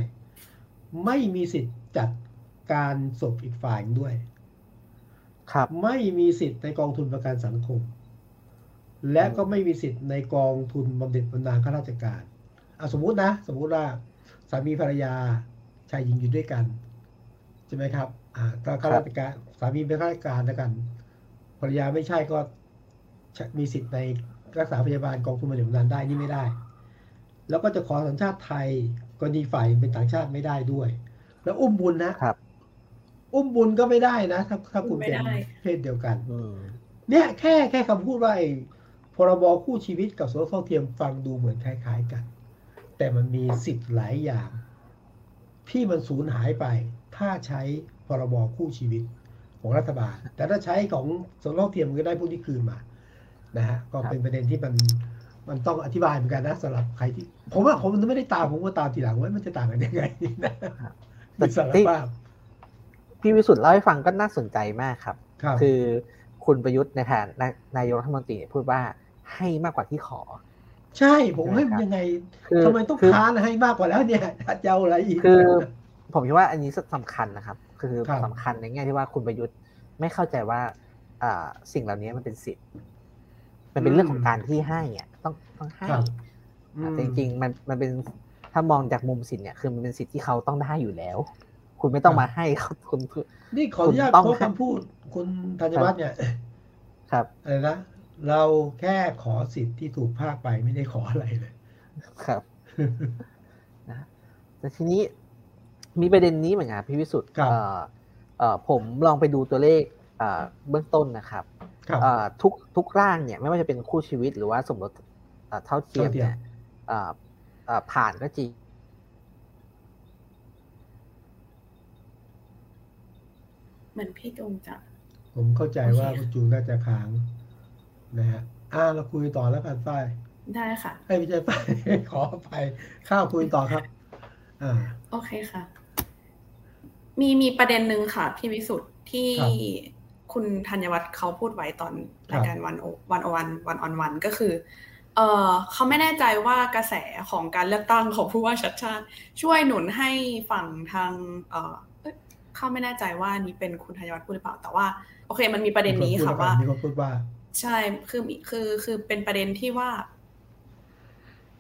ไม่มีสิทธิ์จัดการศพอีกฝ่ายหนึ่งด้วย ครับ ไม่มีสิทธิ์ในกองทุนประกันสังคม และก็ไม่มีสิทธิ์ในกองทุนบำเหน็จบำนาญข้าราชการเอาสมมุตินะ สมมุติว่าสามีภรรยา ชายหญิงอยู่ด้วยกันใช่ไหมครับ อ่าถ้าข้าราชการสามีเป็นข้าราชการแล้วกันภรรยาไม่ใช่ก็มีสิทธิ์ในรักษาพยาบาลกองทุนบำเหน็จบำนาญได้นี่ไม่ได้ แล้วก็จะขอสัญชาติไทยกรณีฝ่ายเป็นต่างชาติไม่ได้ด้วย แล้วอุ้มบุญนะครับ อุ้มบุญก็ไม่ได้นะ ถ้าถ้าคุณไม่เป็นได้เพศเดียวกันอืมเนี่ยแค่แค่คำพูดว่าไอ้พรบคู่ชีวิตกับสมรสเท่าเทียมฟังดูเหมือนคล้าย ๆกัน แต่มันมีสิทธิ์หลายอย่าง ที่มันสูญหายไป ถ้าใช้พรบคู่ชีวิตของรัฐบาล แต่ถ้าใช้ของสมรสเท่าเทียมมันก็ได้พวกนี้คืนมานะฮะก็เป็นประเด็นที่มันมันต้องอธิบายเหมือนกันนะสำหรับใครที่ ผมว่าผมไม่ได้ตามผมก็ตามทีหลังว่ามันจะต่างกันยังไงนะแต่มีสารที่ภาพพี่วิสุทธ์เล่าให้ฟังก็น่าสนใจมากครับครับคือคุณประยุทธ์ในฐานะนายกรัฐมนตรีเนี่ยพูดว่าให้มากกว่าที่ขอ ใช่ผมให้ใช่ครับยังไงคือทำไมต้องคือค้านให้มากกว่าแล้วเนี่ยจะเอาอะไรอีกคือ ผมคิดว่าอันนี้สำคัญนะครับ คือครับสำคัญในแง่ที่ว่าคุณประยุทธ์ไม่เข้าใจว่าอ่าสิ่งเหล่านี้มันเป็นสิทธิ์มันเป็นเรื่องของการที่ให้อะต้องต้องให้ครับอะแต่จริงๆมันมันเป็นถ้ามองจากมุมสิทธิ์เนี่ยคือมันเป็นสิทธิ์ที่เขาต้องได้อยู่แล้ว คุณไม่ต้องมาให้เขาคุณนี่ขออนุญาตคุณต้องโค้ดคำพูด คุณธัญวัฒน์เนี่ย ครับอะไรนะ เราแค่ขอสิทธิ์ที่ถูกภาคไปไม่ได้ขออะไรเลย ครับนะแต่ทีนี้มีประเด็นนี้เหมือนกันครับพี่วิสุทธ์ครับเอ่อเอ่อผมลองไปดูตัวเลขเอ่อเบื้องต้นนะครับครับเอ่อทุกทุกร่างเนี่ย ไม่ว่าจะเป็นคู่ชีวิตหรือว่าสมรสเอ่อเท่าเทียมเท่าเทียมเนี่ยเอ่อเอ่อผ่านก็จริงเหมือนพี่จุงจะผมเข้าใจว่าโอเคคุณจูนน่าจะค้าง นะฮะอ่าเราคุยต่อแล้วกันฝ้ายได้ค่ะให้ไม่ใช่ฝ้ายขออภัยข้าวคุยต่อครับ อ่า โอเคค่ะ มีมีประเด็นหนึ่งค่ะ พี่วิสุทธ์ที่ครับคุณธัญวัฒน์เขาพูดไว้ตอนครับรายการวันวันโอวันวันออนวันก็คือ เออเขาไม่แน่ใจว่ากระแสของการเลือกตั้งของผู้ว่าชัดชาติ ช่วยหนุนให้ฝั่งทาง เออเอ้ยเขาไม่แน่ใจว่านี่เป็นคุณธัญวัฒน์พูดหรือเปล่า แต่ว่า โอเค มันมีประเด็นนี้ค่ะว่ามีคนพูดว่า ใช่คือคือคือเป็นประเด็นที่ว่า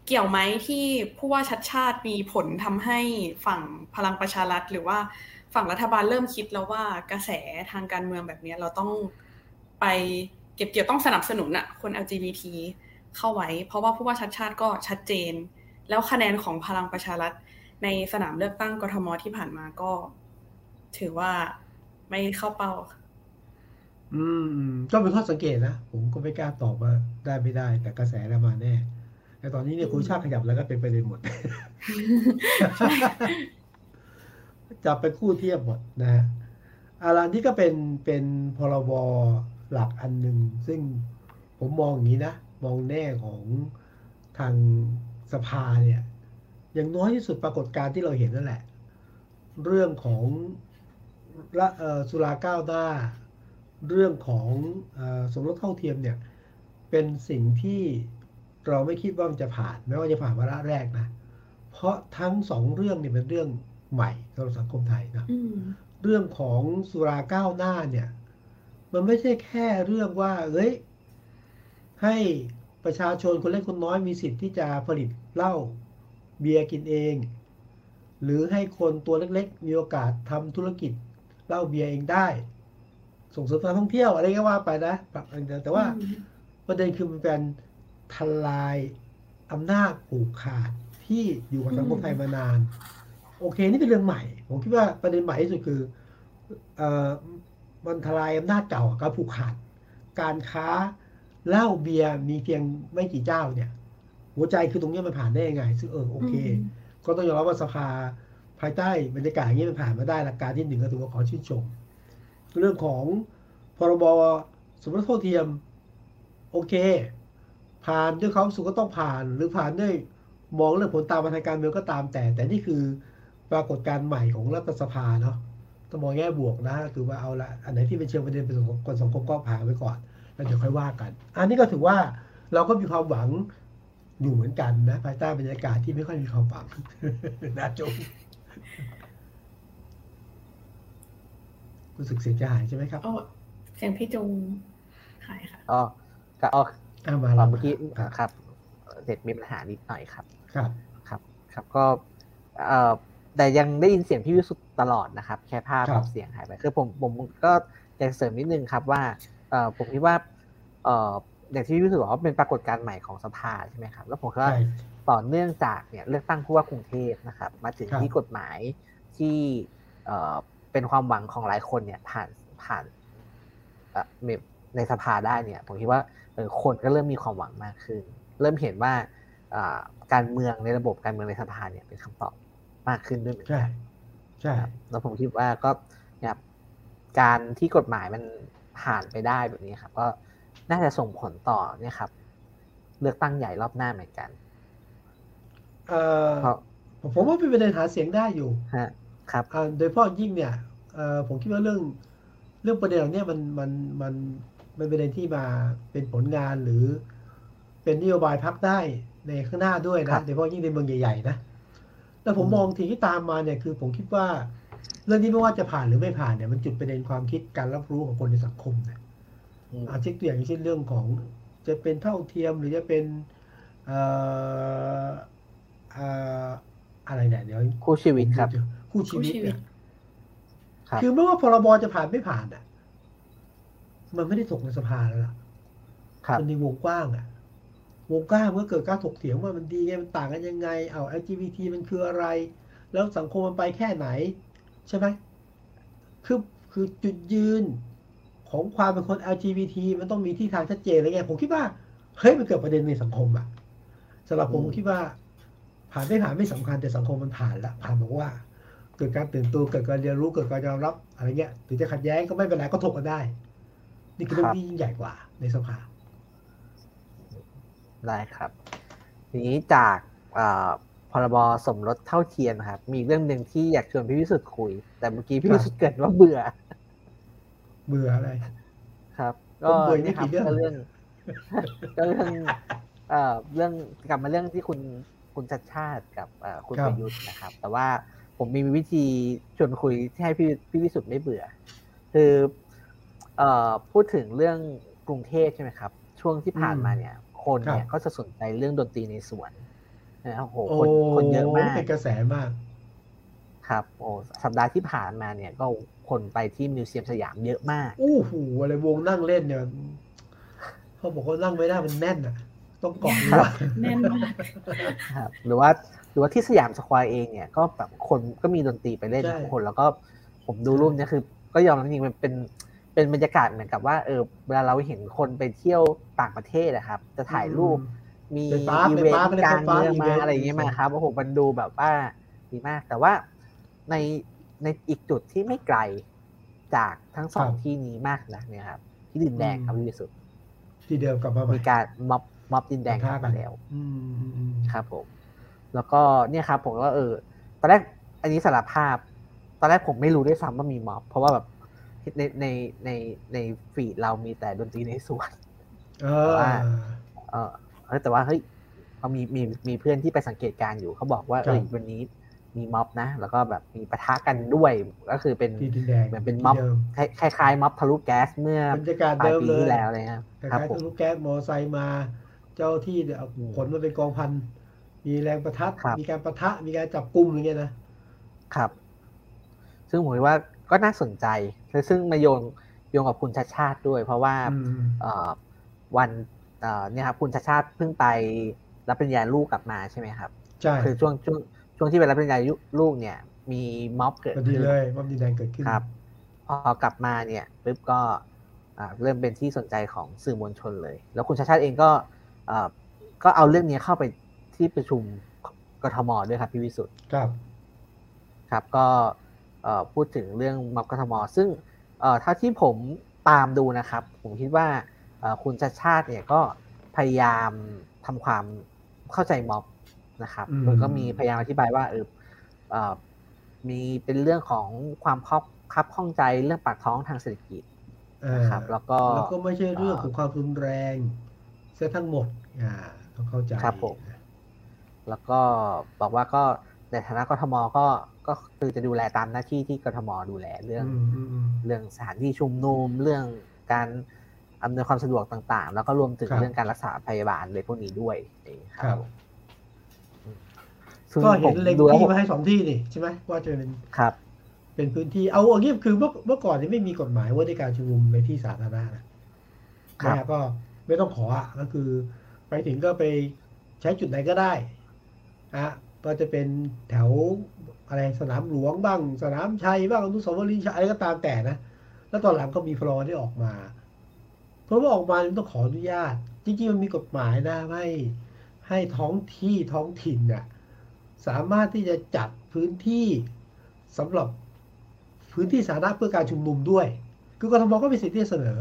เกี่ยวไหมที่ผู้ว่าชัดชาติมีผลทำให้ฝั่งพลังประชารัฐ หรือว่าฝั่งรัฐบาลเริ่มคิดแล้วว่ากระแสทางการเมืองแบบนี้เราต้องไปเก็บเกี่ยวต้องสนับสนุนอะคน LGBT เข้าไว้ เพราะว่าผู้ว่าชัดชาติก็ชัดเจน แล้วคะแนนของพลังประชารัฐในสนามเลือกตั้งกทมที่ผ่านมาก็ ถือว่าไม่เข้าเป้า อืมก็เป็นข้อสังเกตนะ ผมก็ไม่กล้าตอบว่าได้ไม่ได้ แต่กระแสแล้วมาแน่ แต่ตอนนี้เนี่ยคุณชาติขยับแล้วก็เป็นประเด็นหมด จับไปคู่เทียบหมดนะฮะอารันที่ก็เป็นเป็นพรบหลักอันหนึ่งซึ่งผมมองอย่างนี้นะ มองแน่ของทางสภาเนี่ย อย่างน้อยที่สุดปรากฏการณ์ที่เราเห็นนั่นแหละ เรื่องของละเอ่อสุราก้าวหน้า เรื่องของเออสมรสเท่าเทียมเนี่ยเป็นสิ่งที่เราไม่คิดว่ามันจะผ่านไม่ว่าจะผ่านวาระแรกนะ เพราะทั้งสองเรื่องเนี่ยเป็นเรื่องใหม่สำหรับสังคมไทยนะอืมเรื่องของสุราก้าวหน้าเนี่ย มันไม่ใช่แค่เรื่องว่าเอ้ยให้ประชาชนคนเล็กคนน้อยมีสิทธิ์ที่จะผลิตเหล้าเบียร์กินเอง หรือให้คนตัวเล็กๆ มีโอกาสทำธุรกิจเหล้าเบียร์เองได้ ส่งเสริมการท่องเที่ยวอะไรก็ว่าไปนะแต่ว่าอืมประเด็นคือมันเป็นทลายอำนาจผูกขาดที่อยู่กับสังคมไทยมานาน โอเค นี่เป็นเรื่องใหม่ ผมคิดว่าประเด็นใหม่ที่สุดคือเอ่อมันทลายอำนาจเก่าการผูกขาด การค้าเหล้าเบียร์มีเพียงไม่กี่เจ้าเนี่ย หัวใจคือตรงเนี้ยมันผ่านได้ยังไง ซึ่งเออโอเคอืมก็ต้องยอมรับว่าสภาภายใต้บรรยากาศอย่างนี้มันผ่านมาได้หลักการที่หนึ่งก็ถือว่าขอชื่นชม เรื่องของพรบสมรสเท่าเทียม โอเค ผ่านด้วยความสุขก็ต้องผ่าน หรือผ่านด้วยมองเรื่องผลตามมาทางการเมืองก็ตามแต่ แต่นี่คือปรากฏการณ์ใหม่ของรัฐสภาเนาะต้องมองแง่บวกนะคือว่าเอาละอันไหนที่เป็นเชิงประเด็นเป็นของคนสังคมก็ผ่านไว้ก่อนแล้วเดี๋ยวค่อยว่ากัน อันนี้ก็ถือว่าเราก็มีความหวังอยู่เหมือนกันนะภายใต้บรรยากาศที่ไม่ค่อยมีความหวังนะจง รู้สึกเสียงจะหายใช่ไหมครับโอ้เสียงพี่จุงหายค่ะอ๋อก็อ๋ออ่ามาตแล้อนวเมื่อกี้ครับครับเด็ดมีปัญหานิดหน่อยครับ ครับครับ ครับก็เอ่อแต่ยังได้ยินเสียงพี่วิสุทธ์ตลอดนะครับ แค่ภาพครับกับเสียงหายไปคือผมผมก็อยากเสริมนิดนึงครับว่าเอ่อผมคิดว่าเอ่ออย่างที่พี่วิสุทธ์บอกว่าเป็นปรากฏการณ์ใหม่ของสภาใช่ไหมครับ แล้วผมคิดว่าใช่ต่อเนื่องจากเนี่ยเลือกตั้งผู้ว่ากรุงเทพนะครับ มาถึงครับที่กฎหมายที่ เอ่อเป็นความหวังของหลายคนเนี่ย ผ่านผ่านเอ่อในสภาได้เนี่ย ผมคิดว่าเออคนก็เริ่มมีความหวังมากขึ้น เริ่มเห็นว่าอ่าการเมืองในระบบการเมืองในสภาเนี่ยเป็นคำตอบมากขึ้นด้วยเหมือนใช่กันใช่ครับแล้วผมคิดว่าก็เนี่ยครับการที่กฎหมายมันผ่านไปได้แบบนี้ครับ ก็น่าจะส่งผลต่อเนี่ยครับ เลือกตั้งใหญ่รอบหน้าเหมือนกัน เอ่อเพราะผมว่าเป็นประเด็นหาเสียงได้อยู่ฮะ ครับอ่าโดยเฉพาะยิ่งเนี่ยเอ่อผมคิดว่าเรื่องเรื่องประเด็นเหล่านี้มันมันมันมันเป็นประเด็นที่มาเป็นผลงานหรือเป็นนโยบายพักได้ในข้างหน้าด้วยครันะบโดยเฉพาะยิ่งในเมืองใหญ่ๆนะแล้วผมอืมมองสิ่งที่ตามมาเนี่ยคือผมคิดว่า เรื่องนี้ไม่ว่าจะผ่านหรือไม่ผ่านเนี่ยมันจุดประเด็นความคิดการรับรู้ของคนในสังคมเนี่ยอืมอาเช็คตัวอย่างเช่นเรื่องของจะเป็นเท่าเทียมหรือจะเป็นเอ่อเอ่ออะไรเนี่ยเดี๋ยวคู่ชีวิตครับ คู่ชีวิตคู่ชีวิเนี่ตยครับคือไม่ว่าพรบจะผ่านไม่ผ่านอะ มันไม่ได้ถกในสภาแล้วล่ะครับมันในวงกว้างอะ วงกว้างเมื่อเกิดการถกเถียงว่ามันดีไงมันต่างกันยังไง เอา LGBT มันคืออะไร แล้วสังคมมันไปแค่ไหน ใช่ไหมคือคือจุดยืนของความเป็นคน LGBT มันต้องมีที่ทางชัดเจนอะไรเงี้ยผมคิดว่าเฮ้ยมันเกิดประเด็นในสังคมอะสำหรับผมอืมผมคิดว่า ผ่านไม่ผ่านไม่สำคัญแต่สังคมมันผ่านละผ่านบอกว่าเกิดการตื่นตัวเกิดการเรียนรู้เกิดการยอมรับอะไรเงี้ยถึงจะขัดแย้งก็ไม่เป็นไรก็ถกกันได้ นี่คือเรื่องที่ยิ่งใหญ่กว่าในสภา ได้ครับ ทีนี้จากเอ่อพรบสมรสเท่าเทียมครับ มีเรื่องหนึ่งที่อยากชวนพี่วิสุทธ์คุย แต่เมื่อกี้พี่ครับวิสุทธ์เกิดว่าเบื่อ เบื่ออะไร ครับผมก็เบื่อเนี่ยครับไม่กี่เรื่องก็เรื่องก็เรื่องเอ่อเรื่องกลับมาเรื่องที่คุณคุณชัดชาติกับเอ่อคุณครับประยุทธ์นะครับ แต่ว่า ผมมีวิธีชวนคุยที่ให้พี่พี่วิสุทธ์ไม่เบื่อ คือเอ่อพูดถึงเรื่องกรุงเทพใช่ไหมครับ ช่วงที่ผ่านมาเนี่ย คนเนี่ยก็จะสนใจเรื่องดนตรีในสวนนะครับโอ้โหโอ้คนคนเยอะมากเป็นกระแสมาก ครับโอ้สัปดาห์ที่ผ่านมาเนี่ย ก็คนไปที่มิวเซียมสยามเยอะมากโอ้โหอะไรวงนั่งเล่นเนี่ยเขาบอกว่านั่งไม่ได้มันแน่นอะ ต้องเกาะรั้วแน่นมากครับ หรือว่า หรือว่าที่สยามสแควร์เองเนี่ยก็แบบคนก็มีดนตรีไปเล่นใช่ทุกคน แล้วก็ผมดูรูปเนี่ยคือ ก็ยอมรับจริงๆมันเป็นเป็นบรรยากาศเหมือนกับว่าเออเวลาเราเห็นคนไปเที่ยวต่างประเทศนะครับ จะถ่ายรูป มีเป็นปาร์คอีเป็นเวนปาร์คต์ไม่ได้กลางเข้าปาร์คเมืองมาอีเวนต์อะไรอย่างเงี้ยมาครับโอ้โหมันดูแบบว่าดีมาก แต่ว่าในในอีกจุดที่ไม่ไกลจากทั้งสองครับที่นี้มากนะเนี่ยครับที่ดินแดงครับอืมพี่วิสุทธิ์ที่เดิมกลับมาใหม่มีการม็อบม็อบดินแดงปะทะกลับกัมานแล้วอืมอืมอืมครับผม แล้วก็เนี่ยครับผมก็เออตอนแรกอันนี้สารภาพ ตอนแรกผมไม่รู้ด้วยซ้ำว่ามีม็อบ เพราะว่าแบบในในในในฟีดเรามีแต่ดนตรีในสวนเอแต่อว่าเออเออแต่ว่าเฮ้ยเขามีมีมีเพื่อนที่ไปสังเกตการณ์อยู่เขาบอกว่าครับเอ้ยวันนี้มีม็อบนะ แล้วก็แบบมีปะทะกันด้วยก็คือเป็นที่ดินแดงเหมือนเป็นที่ม็อบดิมคล้ายๆม็อบทะลุแก๊สเมื่อบรรยากาศปลายเดิมปีเลยที่แล้วอะไรเงี้ยคล้ายครับๆผมทะลุแก๊สมอไซค์มา เจ้าที่เนี่ยเอาอืมขนมาเป็นกองพัน มีแรงประทัดครับมีการประทะมีการจับกลุ่มอะไรเงี้ยนะครับ ซึ่งผมคิดว่าก็น่าสนใจและซึ่งมาโยงโยงกับคุณชาติชาติด้วย เพราะว่าอืมเอ่อวันเอ่อเนี่ยครับคุณชาติชาติเพิ่งไปรับปริญญาลูกกลับมาใช่ไหมครับใช่คือช่วงช่วงช่วงที่ไปรับปริญญาลูกเนี่ย มีม็อบเกิดพอดีขึ้นเลยม็อบดินแดงเกิดขึ้นครับพอกลับมาเนี่ยปุ๊บก็อ่าเริ่มเป็นที่สนใจของสื่อมวลชนเลย แล้วคุณชาติชาติเองก็เอ่อก็เอาเรื่องนี้เข้าไป ที่ประชุมกทมด้วยครับพี่วิสุทธ์ครับ ครับก็เอ่อพูดถึงเรื่องม็อบกทม ซึ่งเอ่อถ้าที่ผมตามดูนะครับ ผมคิดว่าเอ่อคุณชาติชาติเนี่ยก็พยายามทำความเข้าใจม็อบนะครับอืมโดยก็มีพยายามอธิบายว่าเออเอ่อมีเป็นเรื่องของความครอบคับข้องใจเรื่องปากท้องทางเศรษฐกิจอ่านะครับ แล้วก็แล้วก็ไม่ใช่เรื่องเอ่อของความรุนแรงเสียทั้งหมดอ่าต้องเข้าใจครับผม แล้วก็บอกว่าก็ในฐานะกทมก็ก็คือจะดูแลตามหน้าที่ที่กทมดูแลเรื่องอืมอืมอืมเรื่องสถานที่ชุมนุมเรื่องการอำนวยความสะดวกต่าง ๆ แล้วก็รวมถึงครับเรื่องการรักษาพยาบาลเลยพวกนี้ด้วยนี่คครัรับบอืมซึ่งก็ผเห็นมเล็งดูแล้วที่ผมมาให้สองที่นี่ใช่ไหมว่าจะเป็นครับ เป็นพื้นที่เอาอย่างนี้คือเมื่อเมื่อก่อนนี่ไม่มีกฎหมายว่าในการชุมนุมในที่สาธารณะนะครับนะฮะก็ไม่ต้องขออะก็คือ ไปถึงก็ไปใช้จุดไหนก็ได้ อะก็จะเป็นแถวอะไรสนามหลวงบ้าง สนามชัยบ้างอนุสาวรีย์ชัยอะไรก็ตามแต่นะ แล้วตอนหลังก็มีพลอที่ออกมา เพราะว่าออกมาต้องขออนุญาต จริงๆมันมีกฎหมายนะให้ให้ท้องที่ท้องถิ่นน่ะสามารถที่จะจัดพื้นที่สำหรับพื้นที่สาธารณะเพื่อการชุมนุมด้วย คือกทมก็มีสิทธิ์ที่จะเสนอ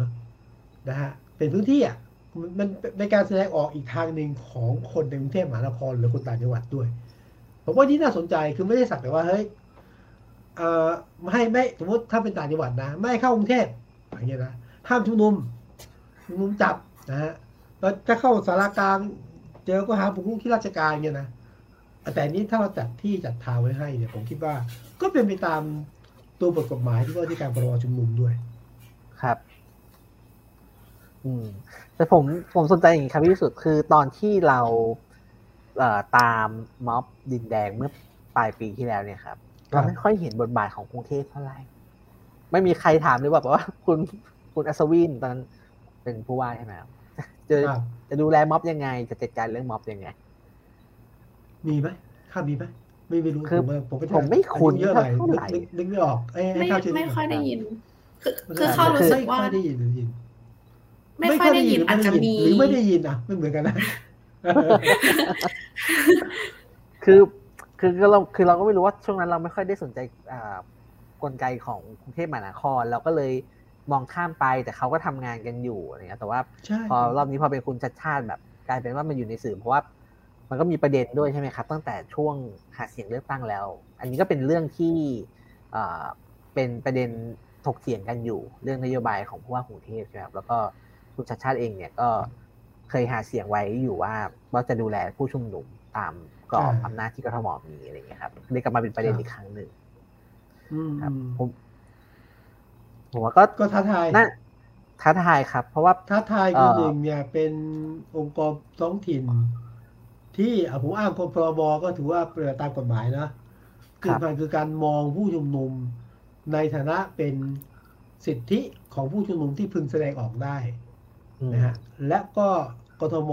นะฮะเป็นพื้นที่อะ มันมันเป็นการแสดงออกอีกทางหนึ่งของคนในกรุงเทพมหานครหรือคนต่างจังหวัดด้วยผมว่านี่น่าสนใจคือไม่ได้สักแต่ว่าเฮ้ยเอ่อไม่ให้ไม่สมมติถ้าเป็นต่างจังหวัดนะ ไม่เข้ากรุงเทพอย่างเงี้ยนะห้ามชุมนุมชุมนุมจับนะฮะแล้วถ้าเข้าสารกลางเจอก็หาบุกรุกที่ราชการเงี้ยนะแต่นี้ถ้าเราจัดที่จัดทางไว้ให้เนี่ยผมคิดว่า ก็เป็นไปตามตัวบทกฎหมายที่ว่าที่การพรบชุมนุมด้วย ครับ อืม แต่ผมผมสนใจอย่างนี้ครับพี่สุดคือตอนที่เราเอ่อตามม็อบดินแดงเมื่อปลายปีที่แล้วเนี่ยครับครับเราไม่ค่อยเห็นบทบาทของกรุงเทพเท่าไหร่ไม่มีใครถามเลยว่าแบบว่าคุณคุณอัศวินตอนนั้นเป็นผู้ว่าใช่ไหมครับจะครับจะดูแลม็อบยังไง จะจัดการเรื่องม็อบยังไง มีไหมข้ามมีไหมไม่ไม่รู้คือผมผมไม่ผมไม่คุ้นอายุเยอะหน่อยเท่าไหร่นึกนึกนึกไม่ออกเอ้ยให้ไม่ข้าวช่วยนึไม่กหน่ค่อยได้ยิน คือมันคือจะเขารู้สึกว่าไม่ค่อยได้ยินหรือได้ยิน ไม่ค่อยได้ยินหรือาจจะมีหรือไม่ได้ยินอะไม่เหมือนกันนะคือคือคือเราคือเราก็ไม่รู้ว่าช่วงนั้นเราไม่ค่อยได้สนใจอ่ากลไกของกรุงเทพมหานครเราก็เลยมองข้ามไปแต่เขาก็ทำงานกันอยู่อะไรเงี้ยแต่ว่าใช่พอรอบนี้พอเป็นคุณชัดชาติแบบ กลายเป็นว่ามันอยู่ในสื่อเพราะว่ามันก็มีประเด็นด้วยใช่ไหมครับ ตั้งแต่ช่วงหาเสียงเลือกตั้งแล้ว อันนี้ก็เป็นเรื่องที่อ่าเป็นประเด็นถกเถียงกันอยู่ เรื่องนโยบายของผู้ว่ากรุงเทพใช่ไหมครับแล้วก็ คุณชัดชาติเองเนี่ยก็เคยหาเสียงไว้อยู่ว่าว่าจะดูแลผู้ชุมนุมตามกรอบอำนาจที่กทมมีอะไรอย่างเงี้ยครับเลยกลับมาเป็นประเด็นอีกครั้งหนึ่งอืมครับอืมผมผมว่าก็ก็ท้าทายน่าท้าทายครับ เพราะว่าท้าทายเอ่คืออหนึ่งเนี่ยเป็นองค์กรท้องถิ่น ที่อะผมอ้างกพรบก็ถือว่าเป็นตามกฎหมายนะคือมันคือการมองผู้ชุมนุมในฐานะเป็นสิทธิของผู้ชุมนุมที่พึงแสดงออกได้อืม นะฮะและก็กทม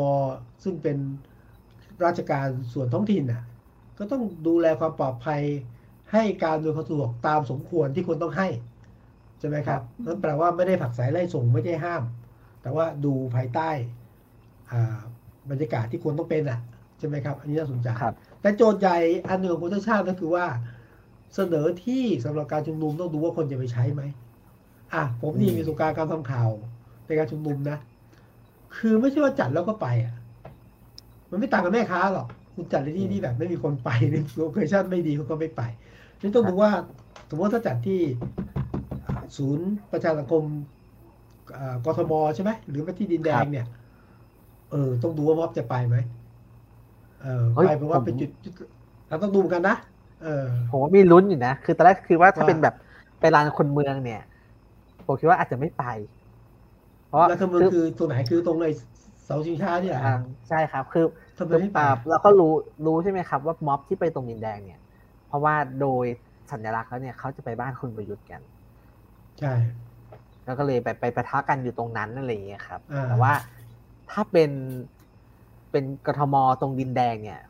ซึ่งเป็นราชการส่วนท้องถิ่นน่ะก็ต้องดูแลความปลอดภัยให้การโดยความสะดวกตามสมควรที่ควรต้องให้ใช่ไหมครับนั่นแปลว่าไม่ได้ผลักสายไล่ส่งไม่ได้ห้าม แต่ว่าดูภายใต้อ่าบรรยากาศที่ควรต้องเป็นอะใช่ไหมครับ อันนี้น่าสนใจครับแต่โจทย์ใหญ่อันหนึ่งของคุณชาติก็คือว่า เสนอที่สำหรับการชุมนุมต้องดูว่าคนจะไปใช้ไหมอะผมนี่อืมมีประสบการณ์การทำข่าวในการชุมนุมนะ คือไม่ใช่ว่าจัดแล้วก็ไปอะ มันไม่ต่างกับแม่ค้าหรอก คุณจัดในที่ที่แบบไม่มีคนไปนี่ location ไม่ดีเขาก็ไม่ไปนี่ต้องดูว่าสมมติถ้าจัดที่อ่าศูนย์ประชาสังคมอ่ากทมใช่ไหมหรือว่าที่ดินแดงเนี่ย เออ ต้องดูว่าม็อบจะไปไหมเออเฮ้ยไปเพราะว่าผมเป็นจุดจุดเราต้องดูเหมือนกันนะเออผมว่ามีลุ้นอยู่นะ คือตอนแรกคือว่าถ้าว่าเป็นแบบไปลานคนเมืองเนี่ยผมคิดว่าอาจจะไม่ไป เพราะว่าแล้วทำไมคือตรงไหนคือตรงไอ้เสาชิงช้าเนี่ยเหรออ่าใช่ครับ คือทำไมไม่ไปอ่าเราก็รู้รู้ใช่ไหมครับว่าม็อบที่ไปตรงดินแดงเนี่ย เพราะว่าโดยสัญลักษณ์แล้วเนี่ยเขาจะไปบ้านคุณประยุทธ์กัน ใช่แล้วก็เลยไปไปประทะกันอยู่ตรงนั้นอะไรอย่างเงี้ยครับอ่าแต่ว่าถ้าเป็นเป็นกทมตรงดินแดงเนี่ย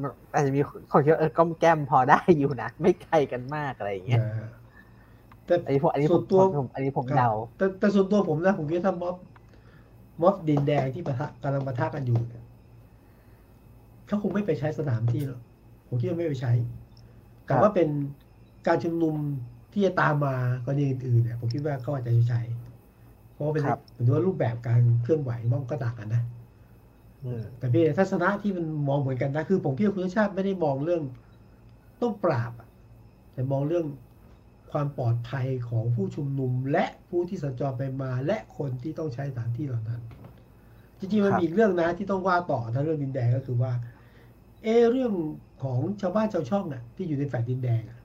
มันอาจจะมีคนคิดว่าเออก้อมแก้มพอได้อยู่นะ ไม่ไกลกันมากอะไรอย่างเงี้ยเออ แต่อันนี้ผมอันนี้ผส่วมนตัวผมอันนี้ผมครับเดาแต่แต่ส่วนตัวผมนะผมคิดว่าถ้าม็อบม็อบดินแดงที่ปะทะกำลังปะทะกันอยู่เนี่ยเขาคงไม่ไปใช้สนามที่หรอกผมคิดว่าไม่ไปใช้แต่ครับว่าเป็นการชุมนุมที่จะตามมากรณีอื่นๆเนี่ยผมคิดว่าเขาอาจจะใช้ เพราะว่าเป็นครับเหมือนว่ารูปแบบการเคลื่อนไหวมันก็ต่างกันนะอืมแต่พี่ทัศนะที่มันมองเหมือนกันนะคือผมคิดว่าคุณชาติไม่ได้มองเรื่องต้องปราบอะแต่มองเรื่อง ความปลอดภัยของผู้ชุมนุม และผู้ที่สัญจรไปมาและคนที่ต้องใช้สถานที่เหล่านั้น จริงๆมันครับมีอีกเรื่องนะที่ต้องว่าต่อถ้าเรื่องดินแดงก็คือว่าเออเรื่องของชาวบ้านชาวช่องอะ ที่อยู่ในแฟลตดินแดงอะ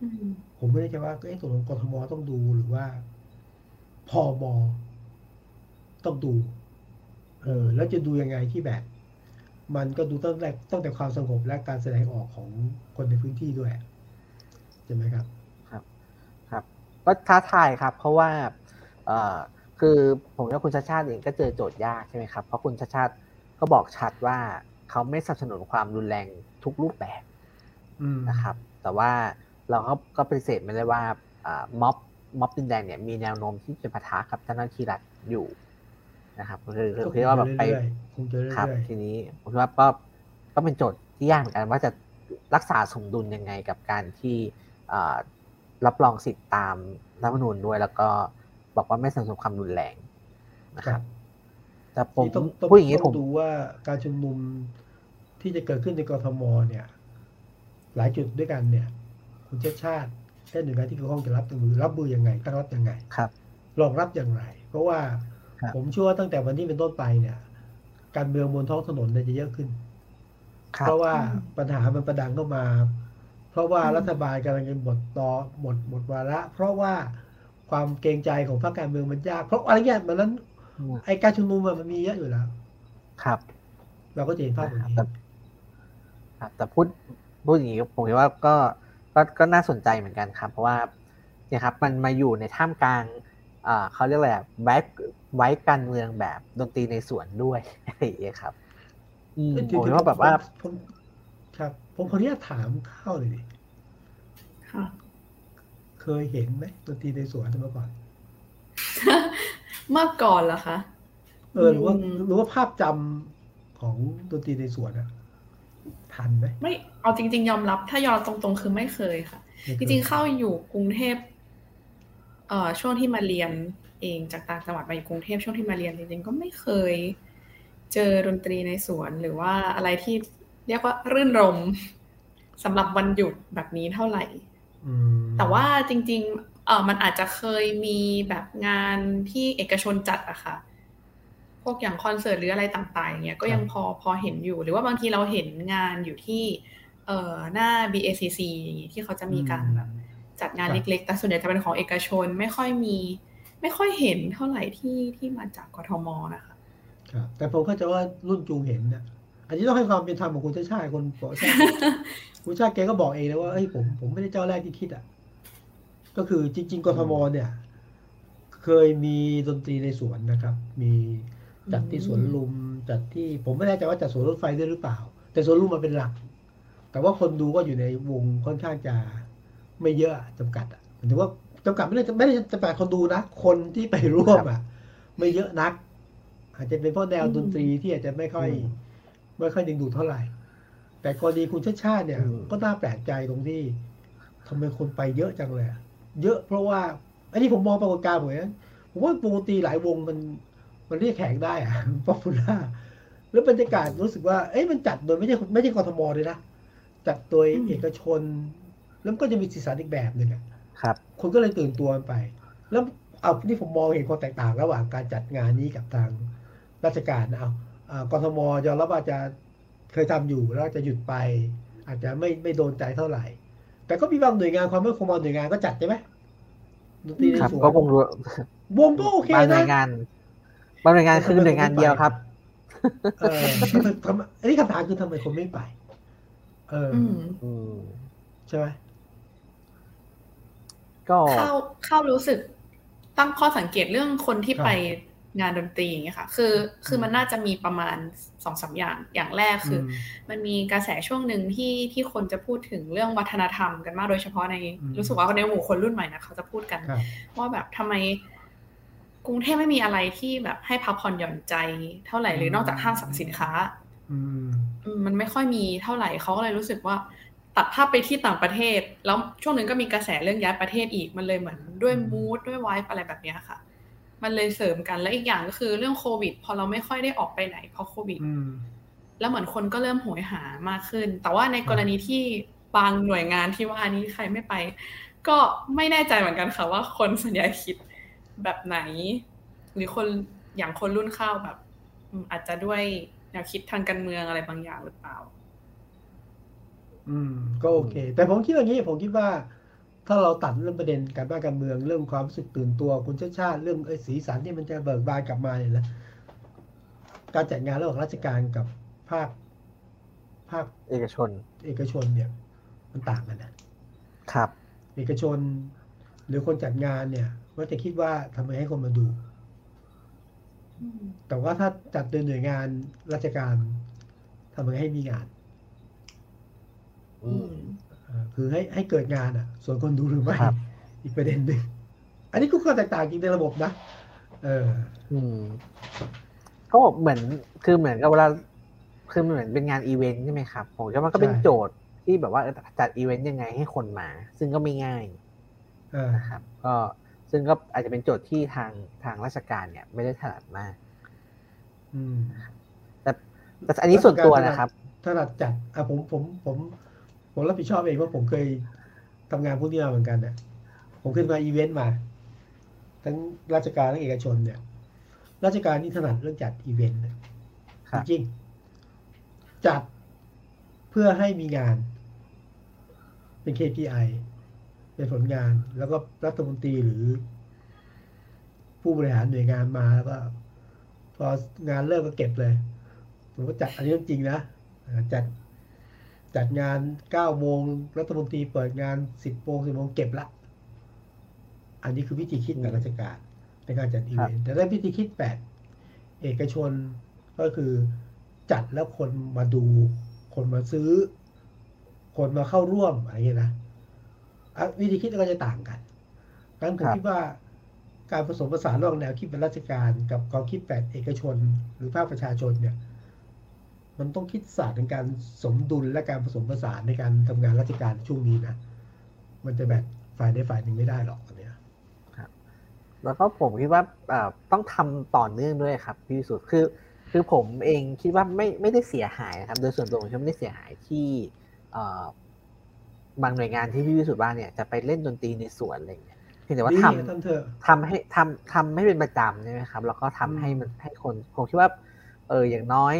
อืมผมไม่แน่ใจว่าเอ๊ะตกลงกทมต้องดูหรือว่าพอบอต้องดู เออ แล้วจะดูยังไงที่แบบ มันก็ดูตั้งแต่ตั้งแต่ความสงบและการแสดงออกของคนในพื้นที่ด้วยใช่ไหมครับครับ ก็ท้าทายครับ เพราะว่าเอ่อคือผมว่าคุณชาติชาติเองก็เจอโจทย์ยากใช่ไหมครับ เพราะคุณชาติชาติก็บอกชัดว่าเขาไม่สนับสนุนความรุนแรงทุกรูปแบบอืมนะครับ แต่ว่าเราก็ก็ปฏิเสธไม่ได้ว่าอ่าม็อบม็อบดินแดงเนี่ยมีแนวโน้มที่จะปะทะกับเจ้าหน้าที่รัฐอยู่นะครับคือคือคือว่าแบบไปคงจะเรื่ครับอยทีนี้ผมคิดว่าก็ก็เป็นโจทย์ที่ยากเหมือนกันว่าจะรักษาสมดุลยังไงกับการที่อ่า รับรองสิทธิ์ตามรัฐธรรมนูญด้วย แล้วก็บอกว่าไม่สนับสนุนความรุนแรงนะๆครับ แต่ผผมมต้องต้องพูดอย่างนี้ต้ผอมงดูว่าการชุมนุมที่จะเกิดขึ้นในกรทมเนี่ย หลายจุดด้วยกันเนี่ย คุณเชาติชาติแค่หน่วยงานที่เกี่ยวข้องจะรับมือรับมือยังไงตั้งรับยังไงครับรองรับอย่างไร เพราะว่าครับผมเชื่อว่าตั้งแต่วันที่เป็นต้นไปเนี่ย การเมืองบนท้องถนนเนี่ยจะเยอะขึ้นครับเพราะว่าปัญหามันประดังเข้ามา เพราะว่าอืมรัฐบาลกำลังจะหมดต่อหมดหมดวาระ เพราะว่าความเกรงใจของพรรคการเมืองมันยาก เพราะอะไรเงี้ยมันนั้นอืมไอการชุมนุมอะมันมีเยอะอยู่แล้ว ครับ เราก็จะเห็นภาพแบบนี้แต่ครับแต่พูดพูดอย่างนี้ผมคิดว่าก็ก็ก็น่าสนใจเหมือนกันครับ เพราะว่าเนี่ยครับ มันมาอยู่ในท่ามกลางอ่าเขาเรียกอะไรอะไว้ไว้การเมืองแบบดนตรีในสวนด้วยอะไรอย่างเงี้ยครับอืมเอ้ยผมคิดว่าแบบว่าผม ครับ ผมขออนุญาตถามเข้าเลยดิค่ะเคยเห็นไหมดนตรีในสวนเมื่อก่อน เมื่อก่อนเหรอคะ เออหรือว่าอืมหรือว่าภาพจำของดนตรีในสวนอะทันไหมไม่เอาจริง ๆ ยอมรับ ถ้ายอมตรงๆ คือไม่เคยค่ะไม่คจยริงๆเข้าอยู่กรุงเทพเอ่อช่วงที่มาเรียนเองจากต่างจังหวัดมาอยู่กรุงเทพช่วงที่มาเรียนจริงๆก็ไม่เคย เจอดนตรีในสวนหรือว่าอะไรที่ เรียกว่ารื่นรมสำหรับวันหยุดแบบนี้เท่าไหร่อืมแต่ว่าจริงๆเออมันอาจจะเคยมีแบบงานที่เอกชนจัดอะค่ะ พวกอย่างคอนเสิร์ตหรืออะไรต่างๆอย่างเงี้ยก็ยังพอพอเห็นอยู่ หรือว่าบางทีเราเห็นงานอยู่ที่เอ่อหน้า BACC อย่างงี้ที่เขาจะมีการแบบจัดงานเล็กๆ แต่ส่วนใหญ่จะเป็นของเอกชนไม่ค่อยมี ไม่ค่อยเห็นเท่าไหร่ที่ที่มาจากกทมนะคะครับแต่ผมเข้าใจว่ารุ่นจูงเห็นนะ อันนี้ต้องให้ความเป็นธรรมของคุณชาติชาติคนบอกชาติคุณชาติแกก็บอกเองนะว่าเอ้ยผมผมไม่ได้เจ้าแรกที่คิดอะก็คือจริง ๆกทมเนี่ย เคยมีดนตรีในสวนนะครับ มีจัดที่สวนลุมจัดที่ผมไม่แน่ใจว่าจัดสวนรถไฟด้วยหรือเปล่า แต่สวนลุมมันเป็นหลัก แต่ว่าคนดูก็อยู่ในวงค่อนข้างจะไม่เยอะอะจำกัดอะหมายถึงว่าจำกัดไม่ได้ไม่ได้จำกัดคนดูนะ คนที่ไปร่วมอะ ไม่เยอะนัก อาจจะเป็นเพราะแนวดนตรีที่อาจจะไม่ค่อยอืม ไม่ค่อยดึงดูดเท่าไหร่ แต่กรณีคุณชาติชาติเนี่ยอืมก็น่าแปลกใจตรงที่ทำไมคนไปเยอะจังเลยอะเยอะเพราะว่าอันนี้ผมมองปรากฏการณ์ผมนะผมว่าวงดนตรีหลายวงมันมันเรียกแขกได้อะป๊อปปูล่าแล้วบรรยากาศรู้สึกว่า เอ้ยมันจัดโดยไม่ใช่ไม่ใช่กทมเลยนะ จัดโดยอืมเอกชน แล้วมันก็จะมีสีสันอีกแบบหนึ่งอะครับ คนก็เลยตื่นตัวกันไป แล้วเอาที่ผมมองเห็นความแตกต่างระหว่างการจัดงานนี้กับทางราชการนะเอาอ่า กทมยอมรับว่าจะเคยทำอยู่แล้วจะหยุดไป อาจจะไม่ไม่โดนใจเท่าไหร่ แต่ก็มีบางหน่วยงานความมั่นคงบางหน่วยงานก็จัดใช่ไหมดนตรีในครับสวนก็คงรู้วงก็โอเคบางหน่นะวยงานบางหน่วยงานคือหน่วยงานเดียวครับเออทำไมอันนี้คำถามคือทำไมคนไม่ไป เออออืมอืมใช่ไหมก็เข้าเข้ารู้สึกตั้งข้อสังเกตเรื่องคนที่ครับไป งานดนตรีอย่างเงี้ยค่ะ คือคือมันน่าจะมีประมาณสองสามอย่างอย่างแรกคืออมมันมีกระแสช่วงหนึ่งที่ที่คนจะพูดถึงเรื่องวัฒนธรรมกันมากโดยเฉพาะในอืมรู้สึกว่าในหมู่คนรุ่นใหม่นะเขาจะพูดกันครับว่าแบบทำไมกรุงเทพไม่มีอะไรที่แบบให้พักผ่อนหย่อนใจเท่าไหร่หรือมนอกจากห้างสรรพสินค้าอืมอืมมันไม่ค่อยมีเท่าไหร่เขาก็เลยรู้สึกว่า ตัดภาพไปที่ต่างประเทศ แล้วช่วงหนึ่งก็มีกระแสเรื่องย้ายประเทศอีกมันเลยเหมือนด้วยอืมมูดด้วยวายอะไรแบบเนี้ยค่ะ มันเลยเสริมกันและอีกอย่างก็คือเรื่องโควิด พอเราไม่ค่อยได้ออกไปไหนเพราะโควิดอืมแล้วเหมือนคนก็เริ่มโหยหามากขึ้น แต่ว่าในกรณีที่บางหน่วยงานที่ว่านี้ใครไม่ไป ก็ไม่แน่ใจเหมือนกันค่ะว่าคนส่วนใหญ่คิดแบบไหน หรือคนอย่างคนรุ่นข้าวแบบอืมอาจจะด้วยแนวคิดทางการเมืองอะไรบางอย่างหรือเปล่า อืม ก็โอเค แต่ผมคิดอย่างนี้ผมคิดว่า ถ้าเราตัดเรื่องประเด็นการบ้านการเมืองเรื่องความรู้สึกตื่นตัวคุณชาติชาติเรื่องไอ้สีสันที่มันจะเบิกบานกลับมาเนี่ยนะการจัดงานระหว่างราชการกับภาคภาคเอกชน เอกชนเนี่ย มันต่างกันนะครับ เอกชน หรือคนจัดงานเนี่ยมักจะคิดว่าทำไมให้คนมาดู แต่ว่าถ้าจัดโดยหน่วยงานราชการทำไมให้มีงานอือืมมเอ่อ คือให้ให้เกิดงานอะ ส่วนคนดูหรือไม่ครับอีกประเด็นหนึ่งอันนี้ก็ข้อแตกต่างจริงในระบบนะเอออืมก็เหมือนคือเหมือนกับเวลาคือมันเหมือนเป็นงานอีเวนต์ใช่ไหมครับผมคิดว่ามันก็เป็นใช่โจทย์ที่แบบว่าเออจัดอีเวนต์ยังไงให้คนมา ซึ่งก็ไม่ง่ายเออนะครับ ก็ซึ่งก็อาจจะเป็นโจทย์ที่ทางทางราชการเนี่ย ไม่ได้ถนัดมากอืมแต่แต่อันนี้ส่วนตัวนะครับถนัดจัดอะผมผมผม ผมรับผิดชอบเองว่าผมเคยทำงานพวกนี้มาเหมือนกันเนี่ยผมขึ้นมาอีเวนต์มา ทั้งราชการทั้งเอกชนเนี่ย ราชการนี่ถนัดเรื่องจัดอีเวนต์นะครับจริงๆจัดเพื่อให้มีงาน เป็น KPI เป็นผลงาน แล้วก็รัฐมนตรีหรือ ผู้บริหารหน่วยงานมาแล้วก็ พองานเลิกก็เก็บเลยผมก็จัดอันนี้เรื่องจริงนะอ่าจัด จัดงานเก้าโมงรัฐมนตรีเปิดงานสิบโมงสิบโมงเก็บละ อันนี้คือวิธีคิดแบบราชการในการจัดอีเวนต์แต่ได้วิธีคิดแปดเอกชนก็คือจัดแล้วคนมาดู คนมาซื้อ คนมาเข้าร่วมอะไรอย่างเงี้ยนะอะวิธีคิดก็จะต่างกันงั้นผมครับคิดว่าการผสมผสานระหว่างแนวคิดเป็นราชการ กับความคิดแบบเอกชน หรือภาคประชาชนเนี่ย มันต้องคิดศาสตร์ในการสมดุลและการผสมผสานในการทำงานราชการช่วงนี้นะมันจะแบบฝ่ายใดฝ่ายหนึ่งไม่ได้หรอกอันเนี้ยแล้วก็ผมคิดว่าเอ่อต้องทำต่อเนื่องด้วยครับพี่วิสุทธ์คือ คือผมเองคิดว่าไม่ไม่ได้เสียหายนะครับ โดยส่วนตัวผมคิดว่าไม่ได้เสียหายที่เอ่อบางหน่วยงานที่พี่วิสุทธ์ว่าเนี่ยจะไปเล่นดนตรีในสวนอะไรอย่างเงี้ยเพียงแต่ว่าดีททำเถอะำทำให้ทำทำให้เป็นประจำใช่ไหมครับ แล้วก็ทำให้มันให้คนผมคิดว่า เอออย่างน้อย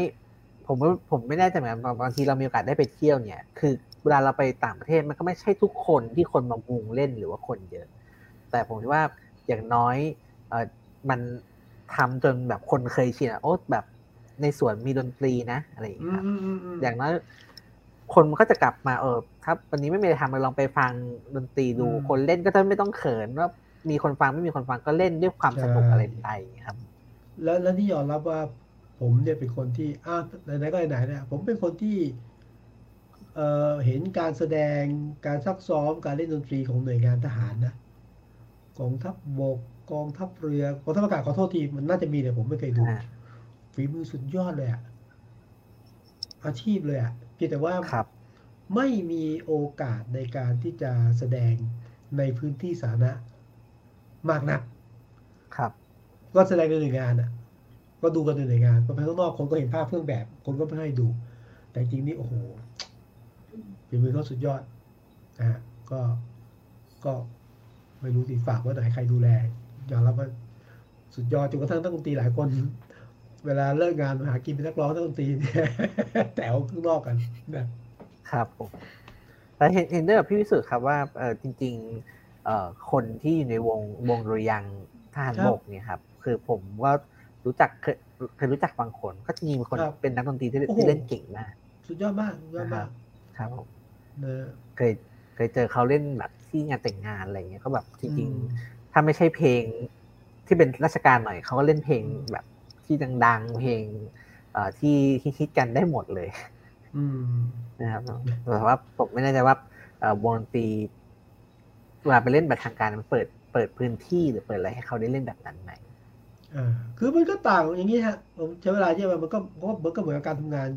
ผมว่าผมไม่แน่ใจเหมือนกันบางบางทีเรามีโอกาสได้ไปเที่ยวเนี่ย คือเวลาเราไปต่างประเทศมันก็ไม่ใช่ทุกคนที่คนมามุงเล่นหรือว่าคนเยอะ แต่ผมคิดว่าอย่างน้อยเออมันทำจนแบบคนเคยชินอะโอ้แบบในสวนมีดนตรีนะอะไรอย่างอืเงี้ยมครับอืมอืมอืมอย่างน้อยคนมันก็จะกลับมาเออครับวันนี้ไม่มีอะไรทำเราลองไปฟังดนตรีดูอืมคนเล่นก็จะไม่ต้องเขินว่ามีคนฟังไม่มีคนฟังก็เล่นด้วยความสนุกใช่อะไรไปอย่างเงี้ยครับ แล้วแล้วที่ยอมรับว่า ผมเนี่ยเป็นคนที่อ้าวไหนๆก็ไหนๆเนี่ยผมเป็นคนที่เอ่อเห็นการแสดงการซักซ้อมการเล่นดนตรีของหน่วยงานทหารนะกองทัพบกกองทัพเรือกองทัพอากาศขอโทษทีมันน่าจะมีแต่ผมไม่เคยดูอ่าฝีมือสุดยอดเลยอะอาชีพเลยอะเพียงแต่ว่าครับไม่มีโอกาสในการที่จะแสดงในพื้นที่สาธารณะมากนัก ครับ ก็แสดงในหน่วยงานอะ ก็ดูกันในหน่วยงานพอไปข้างนอกคนก็เห็นภาพเครื่องแบบ คนก็ไม่ให้ดู แต่จริงๆนี่โอ้โหฝีมือเขาสุดยอดนะฮะก็ก็ไม่รู้สิฝากไว่าไหนใครดูแลยอมรับว่าสุดยอดจนกระทั่งนักดนตรีหลายคน เวลาเลิกงานมาหากินเป็นนักร้องนักดนตรีเนี่ยแถวข้างนอกกันนะครับผมแต่เห็นเห็นด้วยกับพี่วิสุทธ์ครับว่าเออจริงๆเอ่อคนที่อยู่ในวงวงดุริยางค์ทหารบกเนี่ยครับ คือผมว่า รู้จักเคยเคยรู้จักบางคน ก็จริงๆมีคนเป็นนักดนตรีที่ที่เล่นเก่งมากสุดยอดมากสุดยอดมากครับผมนะเคยเคยเจอเขาเล่นแบบที่งานแต่งงานอะไรเงี้ยก็แบบจริงอืมๆถ้าไม่ใช่เพลงที่เป็นราชการหน่อยเขาก็เล่นเพลงแบบที่ดังๆเพลงเอ่อที่ฮิตๆกันได้หมดเลย อืมนะครับแต่ว่าผมไม่แน่ใจว่าเอ่อวงดนตรีเวลาไปเล่นแบบทางการมันเปิดเปิดพื้นที่หรือเปิดอะไรให้เขาได้เล่นแบบนั้นไหมอ่า คือมันก็ต่างอย่างนี้ฮะผมใช้เวลาเยอะมันก็ก็มันก็เหมือนกับการทำงาน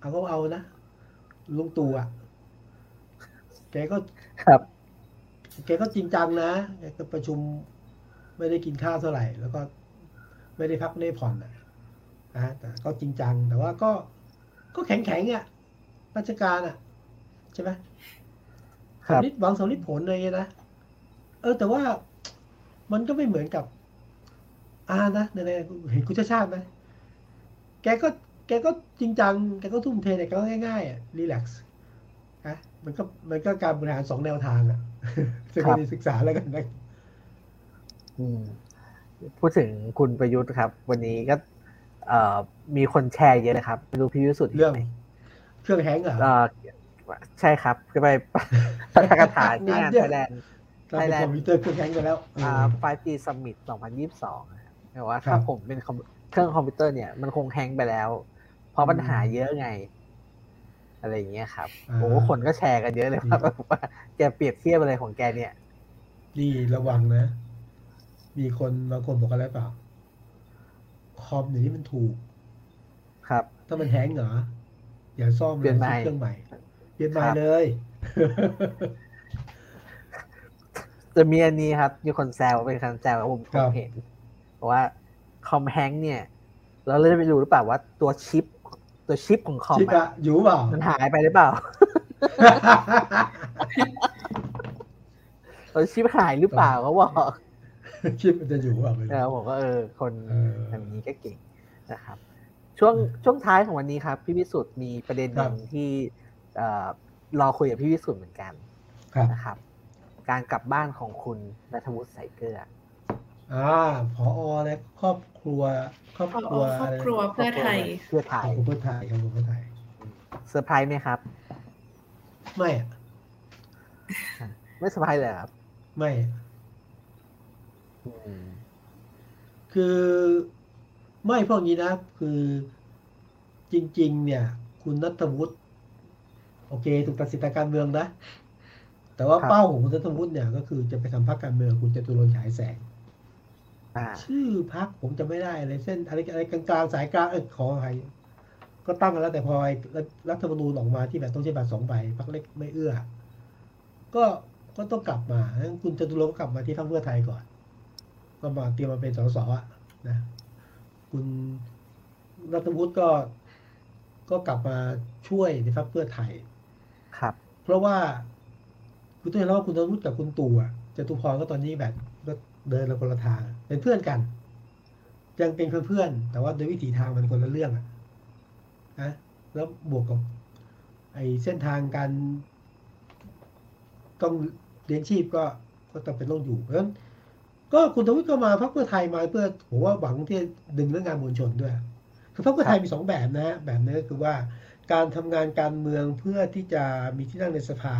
เอาก็เอานะลุงตู่อะ แกก็ครับ แกก็จริงจังนะแกก็ประชุมไม่ได้กินข้าวเท่าไหร่ แล้วก็ไม่ได้พักไม่ได้ผ่อนอะนะแต่ก็จริงจัง แต่ว่าก็ก็แข็งแข็งๆอะราชการอะ ใช่ไหมครับสำลิดหวังสำลิดผลอะไรเงี้ยนะเออ แต่ว่ามันก็ไม่เหมือนกับ อ่านะในๆเห็นคุณชาติชาติไหมแกก็แกก็จริงจัง แกก็ทุ่มเทแต่แกก็ง่ายๆอะรีแลกซ์นะมันก็มันก็การบริหารสองแนวทางอะจะครับไปศึกษาแล้วกันนะอืมพูดถึงคุณประยุทธ์ครับ วันนี้ก็เอ่อมีคนแชร์เยอะเลยครับไม่รู้พี่วิสุทธิ์ห็นเรื่องไหมเครื่องแฮงก์เหรอเอ่อใช่ครับคือไปปาฐกถาที่งานงานเยไทอะกลายเป็น Thailand คอมพิวเตอร์เครื่อง hang ไปแล้วเอออ่า 5G Summit 2022นะครับ แต่ว่าถ้าครับผมเป็นคอมเครื่องคอมพิวเตอร์เนี่ยมันคง hang ไปแล้ว เพราะปัญหาเยอะไง อะไรอย่างเงี้ยครับอ่าโอ้คนก็แชร์กันเยอะเลยครับว่าแกเปรียบเทียบอะไรของแกเนี่ยนี่ระวังนะ มีคนบางคนบอกอะไรเปล่าคอมเดี๋ยวนี้มันถูก ครับ ถ้ามันแฮงก์เหรออย่าซ่อมเปลี่ยนใหม่ซื้อเครื่องใหม่ เปลี่ยนใหม่ครับเลย จะมีอันนี้ครับ มีคนแซวเป็นคนแซวผมผครัมบเห็นเพ ราะว่าคอมแฮงก์เนี่ย เราเลยไปดูหรือเปล่าว่าตัวชิป ตัวชิปของคอมชิปอะอะอยู่เปล่ามันหายไปหรือเปล่าเออชิปหายหรือเปล่าเขาบอกชิปมันจะอยู่ว่าไม่เอรู้อผมก็เออ คนเออแบบนี้ก็เก่งนะครับ ช่วงช่วงท้ายของวันนี้ครับ พี่วิสุทธ์มีประเด็นหนึ่งที่เอ่อรอคุยกับพี่วิสุทธ์เหมือนกันครับนะครับ การกลับบ้านของคุณณัฐวุฒิใสยเกื้อ อ่าพอในครอบครัว ครอบครอบครัวครอบครัวเพื่อไทย เพื่อไทขยองเพื่อไทยครับผมเพื่อไทยเซอร์ไพรส์ไหมครับ ไม่อะไม่เซอร์ไพรส์เลยเหรอครับ ไม่อะอืมคือไม่เพราะงี้นะ คือจริง ๆ เนี่ย คุณนัทวุฒิโอเค ถูกตัดสิทธิทางการเมืองนะ แต่ว่าเป้าของคุณนัทวุฒิเนี่ย ก็คือจะไปทำพรรคการเมืองคุณจตุรนต์ฉายแสงอ่า ชื่อพรรคผมจะไม่ได้เลยเส้นอะไรอะไรกลางๆสายกลางเออขอใครก็ตั้งกันแล้วแต่พอไอ้รัฐรัฐธรรมนูญออกมาที่แบบต้องใช้บัตรสองใบพรรคเล็กไม่เอื้อ ก็ก็ต้องกลับมางั้นคุณจตุรงค์ก็กลับมาที่พรรคเพื่อไทยก่อน ก็มาเตรียมมาเป็นสสอะนะคุณรัฐวุฒิก็ก็กลับมาช่วยในพรรคเพื่อไทย ครับ เพราะว่าคุณต้องเห็นแล้วว่าคุณธนุษกับคุณตู่อะจตุพรก็ตอนนี้แบบก็ เดินละคนละทาง เป็นเพื่อนกัน ยังเป็นเพื่อนๆแต่ว่าโดยวิถีทางมันคนละเรื่องอะนะแล้วบวกกับไอ้เส้นทางการต้องเลี้ยงชีพก็ก็จำเป็นต้องอยู่เพราะฉะนั้นก็คุณทวิตก็มาพรรคเพื่อไทยมาเพื่อผมว่าหวังที่ดึงเรื่องงานมวลชนด้วยคือพรรคเพื่อไทยมีสองแบบนะฮะแบบนี้ก็คือว่าการทำงานการเมืองเพื่อที่จะมีที่นั่งในสภา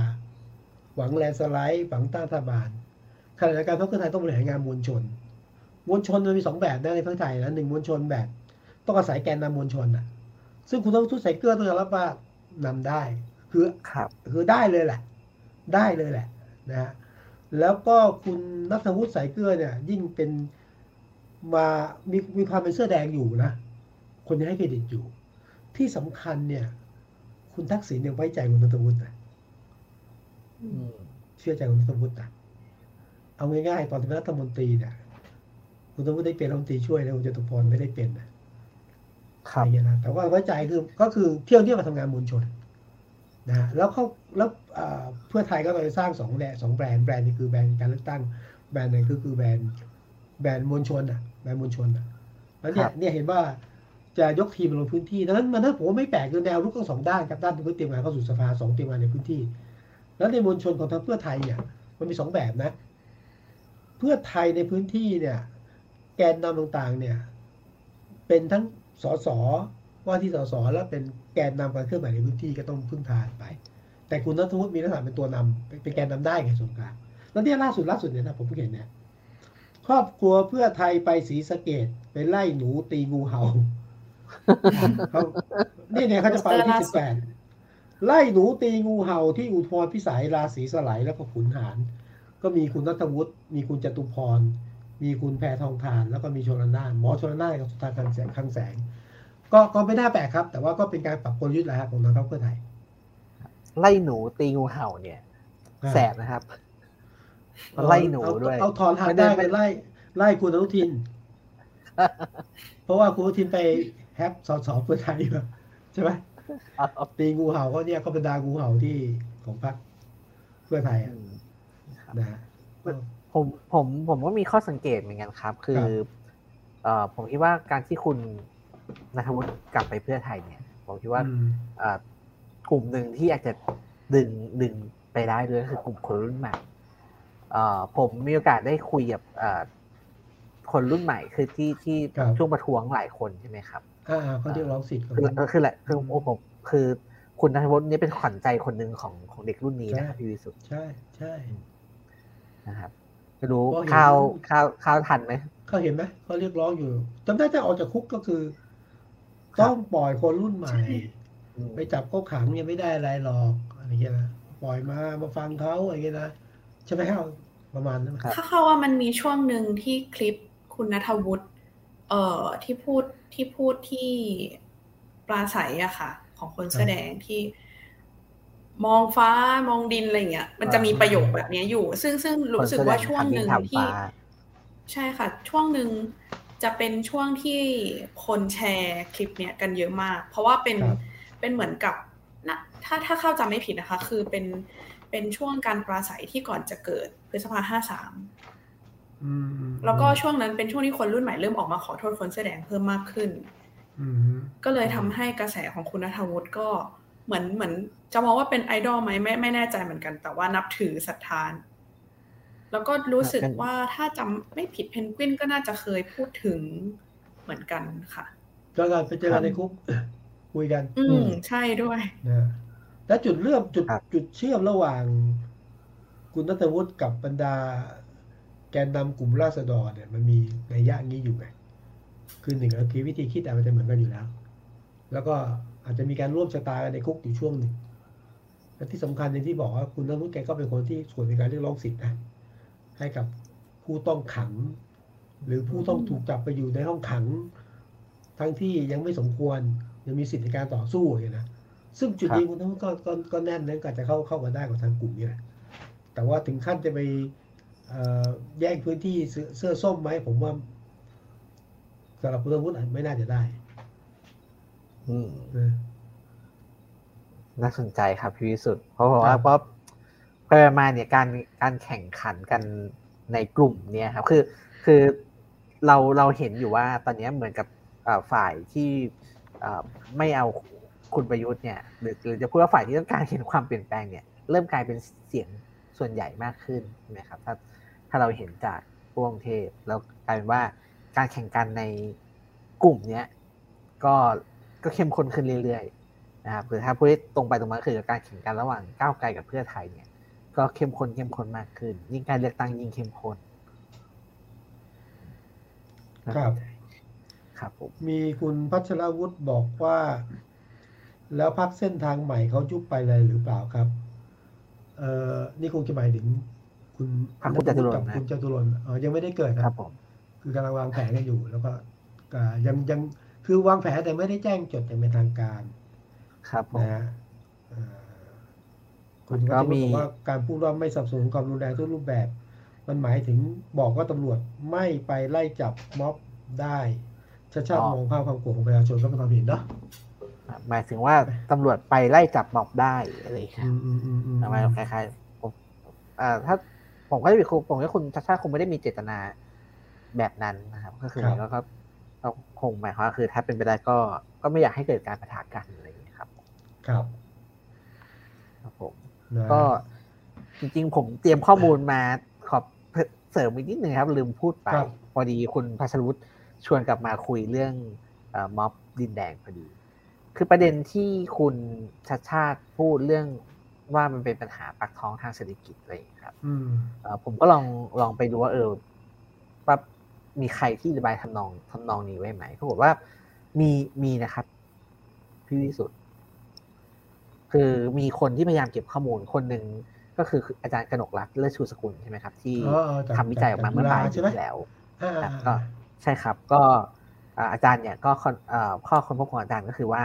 หวังแลนสไลด์หวังต้านรัฐบาล ขณะเดียวกันพรรคเพื่อไทยต้องบริหารงานมวลชน มวลชนมันมีสองแบบนะในพรรคไทยนะหนึ่งมวลชนแบบ ต้องอาศัยแกนนำมวลชนอะ ซึ่งคุณต้องทุตใส่เกลือต้องยอมรับว่านำได้ คือครับคือได้เลยแหละ ได้เลยแหละนะฮะแล้วก็คุณนัทวุฒิสายเกลือเนี่ย ยิ่งเป็นมามีมีความเป็นเสื้อแดงอยู่นะ คนยังให้เครดิตอยู่ ที่สำคัญเนี่ย คุณทักษิณเนี่ยไว้ใจคุณนัทวุฒินะอืมเชื่อใจคุณนัทวุฒินะ เอาง่ายๆตอนที่เป็นรัฐมนตรีเนี่ยคุณณัฐวุฒิได้เป็นรัฐมนตรีช่วยนะคุณจตุพรไม่ได้เป็นนะคอะรับไรเงี้ยนะแต่ว่าไว้ใจคือก็คือเที่ยวเที่ยวมาทำงานมวลชนนะฮะแล้วเขาแล้วอ่าเพื่อไทยก็ไปสร้างสองแบรนด์สองแบรนด์แบรนด์นี้คือแบรนด์การเลือกตั้งแบรนด์หนึ่งก็คือแบรนด์แบรนด์มวลชนอะแบรนด์มวลชนอะแล้วเนี่คยรับเนี่ยเห็นว่าจะยกทีมลงพื้นที่ดังนั้นมันน่าผมว่าไม่แปลกคือแนวรุกทั้งสองด้านครับด้านเพื่อเตรียมงานเข้าสู่สภาสองเตรียมงานในพื้นที่ แล้วในมวลชนของทางเพื่อไทยเนี่ยมันมีสองแบบนะ เพื่อไทยในพื้นที่เนี่ย แกนนำต่างๆ เนี่ย เป็นทั้งสสว่าที่สสแล้วเป็นแกนนำการเคลื่อนไหวในพื้นที่ก็ต้องพึ่งพาไป แต่คุณนัทวุฒิมีลักษณะเป็นตัวนำเป็นเป็นแกนนำได้ไงส่วนกลางแล้วเนี่ยล่าสุดล่าสุดเนี่ยนะผมเพิ่งเห็นเนี่ยครอบครัวเพื่อไทยไปศรีสะเกดไปไล่หนูตีงูเห่าเขาเนี่ยเนี่ยเขาจะไปวันที่สิบแปดไล่หนูตีงูเห่าที่อุทพรพิสัยราศีสไลด์แล้วก็ขุนหาร ก็มีคุณนัทวุฒิมีคุณจตุพร มีคุณแพทองทาน แล้วก็มีชลนานหมอชลนานกับสุธาคังแสงคังแสง ก็ก็ไม่น่าแปลกครับ แต่ว่าก็เป็นการปรับกลยุทธ์แหละครับของทางพรรคเพื่อไทยไล่หนูตีงูเห่าเนี่ย แสบนะครับไล่หนูเอาด้วยเอาถอนหางไม่ได้ได้ไม่ไปไล่ไล่คุณอนุทิน เพราะว่าคุณอนุทินไปแฮปสอสอเพื่อไทยอยู่ใช่ไหมตีงูเห่าก็เนี่ยก็เป็นดางูเห่าที่ของพรรคเพื่อไทยอือะมครับ นะฮะผมผมผมก็มีข้อสังเกตเหมือนกันครับ คือครับเอ่อผมคิดว่าการที่คุณนัทวุฒิกลับไปเพื่อไทยเนี่ย ผมคิดว่าอืมเอ่อกลุ่มหนึ่งที่อยากจะดึงดึงไปได้ด้วยก็คือกลุ่มคนรุ่นใหม่เอ่อผมมีโอกาสได้คุยกับเอ่อคนรุ่นใหม่คือที่ที่ครับช่วงประท้วงหลายคนใช่ไหมครับอ่าเขาเรียกร้องสิทธิ์ของคือเขาคือแหละคือโอ้ผมคือคุณนัทวุฒินี่เป็นขวัญใจคนหนึ่งของของเด็กรุ่นนี้นะครับใช่พี่วิสุทธ์ใช่ใช่ นะครับไม่รู้ก็เห็นข้าวข้าวข้าวทันไหมเขาเห็นไหมเขาเรียกร้องอยู่จำได้จะออกจากคุกก็คือครับต้องปล่อยคนรุ่นใหม่อืมไปจับเขาขังเนี่ยไม่ได้อะไรหรอกอะไรเงี้ยนะปล่อยมามาฟังเขาอะไรเงี้ยนะใช่ไหมครับประมาณนั้นไหมถ้าเข้าว่ามันมีช่วงหนึ่งที่คลิปคุณนัทวุฒิเอ่อที่พูดที่พูดที่ปราศัยอะค่ะ ของคนแสอแดงที่ มองฟ้ามองดินอะไรเงี้ย มันจะมีประโยคแบบเนี้ยอยู่ ซึ่งซึ่งรู้สึกว่าช่วงหนึ่งคนแสดงที่แผ่นดินทำฟ้าใช่ค่ะ ช่วงหนึ่งจะเป็นช่วงที่คนแชร์คลิปเนี้ยกันเยอะมาก เพราะว่าเป็นครับเป็นเหมือนกับนะถ้าถ้าเข้าจำไม่ผิดนะคะ คือเป็นเป็นช่วงการปราศัยที่ก่อนจะเกิดพฤษภาห้าสามแล้วก็ช่วงนั้นเป็นช่วงที่คนรุ่นใหม่เริ่มออกมาขอโทษคนเสื้อแดงเพิ่มมากขึ้นก็เลยทำให้กระแสของคุณนัทวุฒิก็ เหมือนเหมือนจะมองว่าเป็นไอดอลไหมไม่ไม่แน่ใจเหมือนกัน แต่ว่านับถือศรัทธานแล้วก็รู้สึกว่าถ้าจำไม่ผิดเพนกวินก็น่าจะเคยพูดถึงเหมือนกันค่ะก็การไปเจอกันในคุกคุยกัน อืมใช่ด้วยนะแล้วจุดเริ่มจุดจุดเชื่อมระหว่าง คุณนัทวุฒิกับบรรดา แกนนำกลุ่มราษฎรเนี่ย มันมีในยะงี้อยู่ไหมคือหนึ่งก็คือวิธีคิดอาจจะเหมือนกันอยู่แล้ว แล้วก็ อาจจะมีการร่วมชะตากันในคุกอยู่ช่วงหนึ่งและที่สำคัญในที่บอกว่าคุณนัทวุฒิแกก็เป็นคนที่ส่วนในการเรียกร้องสิทธินะให้กับผู้ต้องขัง หรือผู้ต้องถูกจับไปอยู่ในห้องขัง ทั้งที่ยังไม่สมควรยังมีสิทธิในการต่อสู้อย่างนะซึ่งจุดนี้คุณทั้งก็ก็ก็แน่นนั้นก็จะเข้าเข้ามาได้กับทางกลุ่มนี้แหละแต่ว่าถึงขั้นจะไปแย่งพื้นที่เสื้อส้มไหมผมว่าสำหรับคุณธวุฒิไม่น่าจะได้อืม น่าสนใจครับพี่วิสุทธ์เพราะว่าเพราะไปมาเนี่ยการการแข่งขันกันในกลุ่มเนี่ยครับ คือคือเราเราเห็นอยู่ว่าตอนนี้เหมือนกับฝ่ายที่ไม่เอาคุณประยุทธ์เนี่ยหรือหรือจะพูดว่าฝ่ายที่ต้องการเห็นความเปลี่ยนแปลงเนี่ย เริ่มกลายเป็นเสียงส่วนใหญ่มากขึ้นใช่ไหมครับ ถ้าถ้าเราเห็นจากพวกเทพแล้วกลายเป็นว่าการแข่งกันในกลุ่มเนี้ยก็ ก็เข้มข้นขึ้นเรื่อยๆนะครับคือถ้าพูดตรงไปตรงมาคือการแข่งกันระหว่างก้าวไกลกับเพื่อไทยเนี่ย ก็เข้มข้นเข้มข้นมากขึ้น ยิ่งการเลือกตั้งยิ่งเข้มข้นครับครับผมมีคุณพัชรวุฒิบอกว่า แล้วพักเส้นทางใหม่เขายุบไปเลยหรือเปล่าครับ เอ่อนี่คงจะหมายถึง คุณพักคุณจตุรนคุณจตุรนเออยังไม่ได้เกิดครับผม คือกำลังวางแผนกันอยู่ แล้วก็ยังยัง คือวางแผนแต่ไม่ได้แจ้งจดอย่างเป็นทางการ ครับนะคุณก็มีบอกว่าการพูดว่าไม่สับสนความรุนแรงทุกรูปแบบ มันหมายถึงบอกว่าตำรวจไม่ไปไล่จับม็อบได้ชาชาติมองภาพความโกรธของประชาชนก็เป็นความเห็นเนาะหมายถึงว่าตำรวจไปไล่จับม็อบได้อะไรครับทำไมคล้ายๆผมอ่าถ้าผมก็จะมีผมว่าคุณชาชาคงไม่ได้มีเจตนาแบบนั้นนะครับ ก็คือแล้วก็ ก็คงหมายความว่าคือถ้าเป็นไปได้ก็ก็ไม่อยากให้เกิดการปะทะกันอะไรอย่างนี้ครับ ครับครับผมก็จริง ๆ ผมเตรียมข้อมูลมาขอบเสริมอีกนิดนึงครับ ลืมพูดไป พอดีคุณพัชรุตชวนกลับมาคุยเรื่องม็อบดินแดงพอดี คือประเด็นที่คุณชัดชาติพูดเรื่องว่ามันเป็นปัญหาปากท้องทางเศรษฐกิจอะไรครับผมก็ลองลองไปดูว่าเออว่า มีใครที่ระบายทำนองทำนองนี้ไว้ไหมเขาบอกว่ามีมีนะครับพี่วิสุทธ์คือมีคนที่พยายามเก็บข้อมูลคนหนึ่งก็คืออาจารย์กนกรักเลิศชูสกุลใช่ไหมครับ ที่ทำวิจัยออกมาเมื่อปลายปีที่แล้วก็ใช่ครับก็อาจารย์เนี่ยก็ข้อค้นพบของอาจารย์ก็คือว่า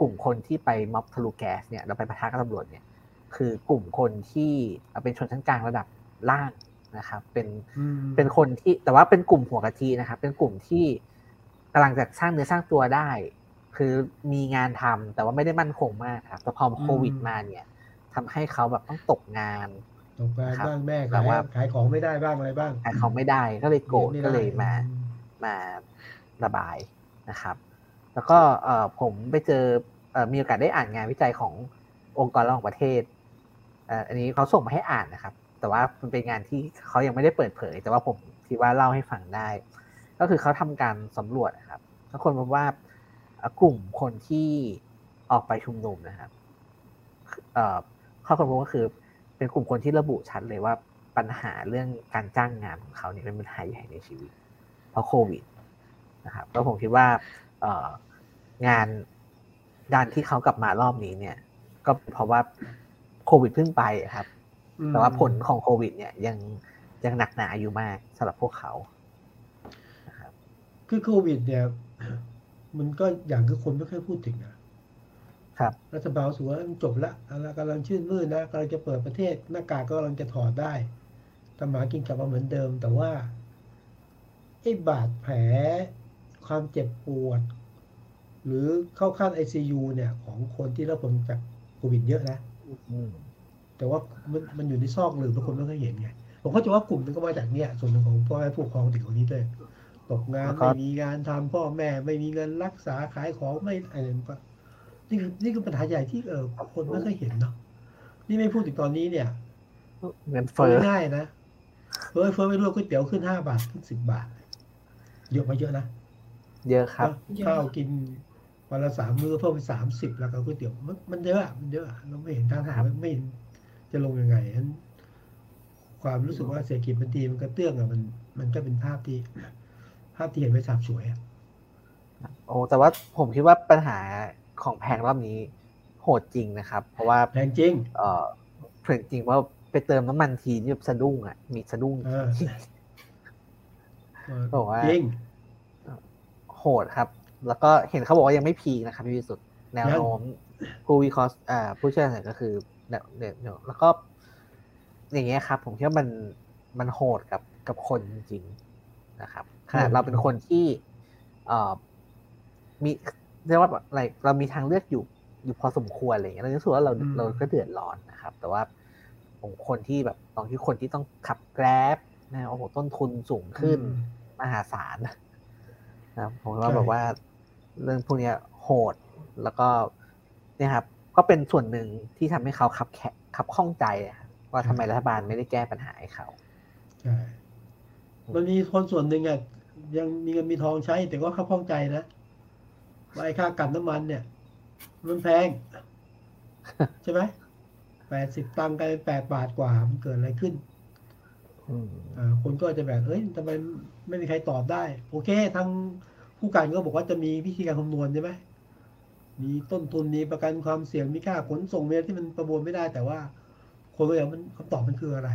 กลุ่มคนที่ไปม็อบทะลุแก๊สเนี่ยเราไปประทะกับตำรวจเนี่ย คือกลุ่มคนที่เป็นชนชั้นกลางระดับล่าง นะครับ เป็นเป็นคนที่แต่ว่าเป็นกลุ่มหัวกะทินะครับ เป็นกลุ่มที่กำลังจะสร้างเนื้อสร้างตัวได้ คือมีงานทำแต่ว่าไม่ได้มั่นคงมากครับแต่พอโควิดมาเนี่ยทำให้เขาแบบต้องตกงานตกงานบ้างแม่ขายขายของไม่ได้บ้างอะไรบ้างขายของไม่ได้ก็เลยโกรธก็เลยมามาระบายนะครับ แล้วก็ผมไปเจอมีโอกาสได้อ่านงานวิจัยขององค์กรระหว่างประเทศอันนี้เขาส่งมาให้อ่านนะครับ แต่ว่ามันเป็นงานที่เขายังไม่ได้เปิดเผย แต่ว่าผมคิดว่าเล่าให้ฟังได้ ก็คือเขาทำการสำรวจนะครับทุกคนพบว่ากลุ่มคนที่ออกไปชุมนุมนะครับข้อค้นพบก็คือเป็นกลุ่มคนที่ระบุชัดเลยว่าปัญหาเรื่องการจ้างงานของเขาเนี่ยเป็นปัญหาใหญ่ในชีวิต เพราะโควิดนะครับแล้วผมคิดว่างานด้านที่เขากลับมารอบนี้เนี่ย ก็เพราะว่าโควิดเพิ่งไปครับ แต่ว่าผลของโควิด เนี่ยยังยังหนักหนาอยู่มากสำหรับพวกเขาครับคือโควิด เนี่ย มันก็อย่างคือคนไม่ค่อยพูดถึงนะครับรัฐบาลสูว่าจบละกำลังชื่นมื่นนะกำลังจะเปิดประเทศหน้ากากก็กำลังจะถอดได้ทำหมากินกลับมาเหมือนเดิม แต่ว่าไอ้บาดแผลความเจ็บปวด หรือเข้าขั้น ICU เนี่ย ของคนที่รับผลจากวิดเยอะนะอืม แต่ว่ามันมันอยู่ในซอกหลืมทุกคนไม่เคยเห็นไงผมเข้าใจว่ากลุ่มนึงก็มาจากเนี่ยส่วนหนึ่งของพ่อแม่ผู้ปกครองเด็กคนนี้ด้วยตกงานไม่มีงานทำพ่อแม่ไม่มีเงินรักษาขายของไม่อะไรก็นี่คือนี่คือปัญหาใหญ่ที่เออคนไม่เคยเห็นเนาะนี่ไม่พูดถึงตอนนี้เนี่ยเงินเฟ้เฟ้อง่ายๆนะเฟ้อเฟ้อไม่รู้ก๋วยเตี๋ยวขึ้นห้าบาทขึ้นสิบบาทเยอะมาเยอะนะเยอะครับข้าวกินวันละสามมื้อเพิ่มเป็นสามสิบแล้วก็ก๋วยเตี๋ยวมันมันเยอะอะมันเยอะอะเราไม่เห็นทางหาไม่เห็น จะลงยังไงฉะนั้นความรู้สึกว่าเศรษฐกิจมันดีมันก็เตื้องอะมันมันก็เป็นภาพที่ภาพที่เห็นไปสาบสวยอะโอ้แต่ว่าผมคิดว่าปัญหาของแพงรอบนี้โหดจริงนะครับ เพราะว่าแพงจริง เออเพื่อนจริงว่าไปเติมน้ำมันทีนี่แบบสะดุ้งอะมีสะดุ้งเออบอกว่าจริงโหดครับ แล้วก็เห็นเขาบอกว่ายังไม่พีคนะครับพี่วิสุทธ์แนวโน้มผู้วิเคราะห์อ่าผู้เชี่ยวชาญก็คือ เดี๋ยวเดี๋ยวเดี๋ยวแล้วก็อย่างเงี้ยครับ ผมคิดว่ามันมันโหดกับกับคนจริงๆนะครับขนาดเราเป็นคนที่เอ่อมีเรียกว่าอะไรเรามีทางเลือกอยู่อยู่พอสมควรอะไรอย่างเงี้ยเรารู้สึกว่าเราอืมเราก็เดือดร้อนนะครับ แต่ว่าผมคนที่แบบตอนที่คนที่ต้องขับแกร็บนะโอ้โหต้นทุนสูงขึ้นมหาศาลนะครับผมว่าใช่แบบว่าเรื่องพวกเนี้ยโหดแล้วก็เนี่ยครับ ก็เป็นส่วนหนึ่งที่ทำให้เขาขับแขขับข้องใจอะครับว่าทำไมรัฐบาลไม่ได้แก้ปัญหาให้เขาใช่มันมีคนส่วนหนึ่งอะยังมีเงินมีทองใช้ แต่ก็เข้าข้องใจนะว่าไอ้ค่ากันน้ำมันเนี่ย มันแพง ใช่ไหมแปดสิบตังค์กลายเป็นแปดบาทกว่ามันเกิดอะไรขึ้นอืมอ่าคนก็จะแบบเอ้ยทำไมไม่มีใครตอบได้ โอเค ทางผู้การก็บอกว่าจะมีวิธีการคำนวณใช่ไหม มีต้นทุนมีประกันความเสี่ยงมีค่าขนส่งเมีที่มันประมวลไม่ได้ แต่ว่าคนก็อยากมันคำตอบมันคืออะไร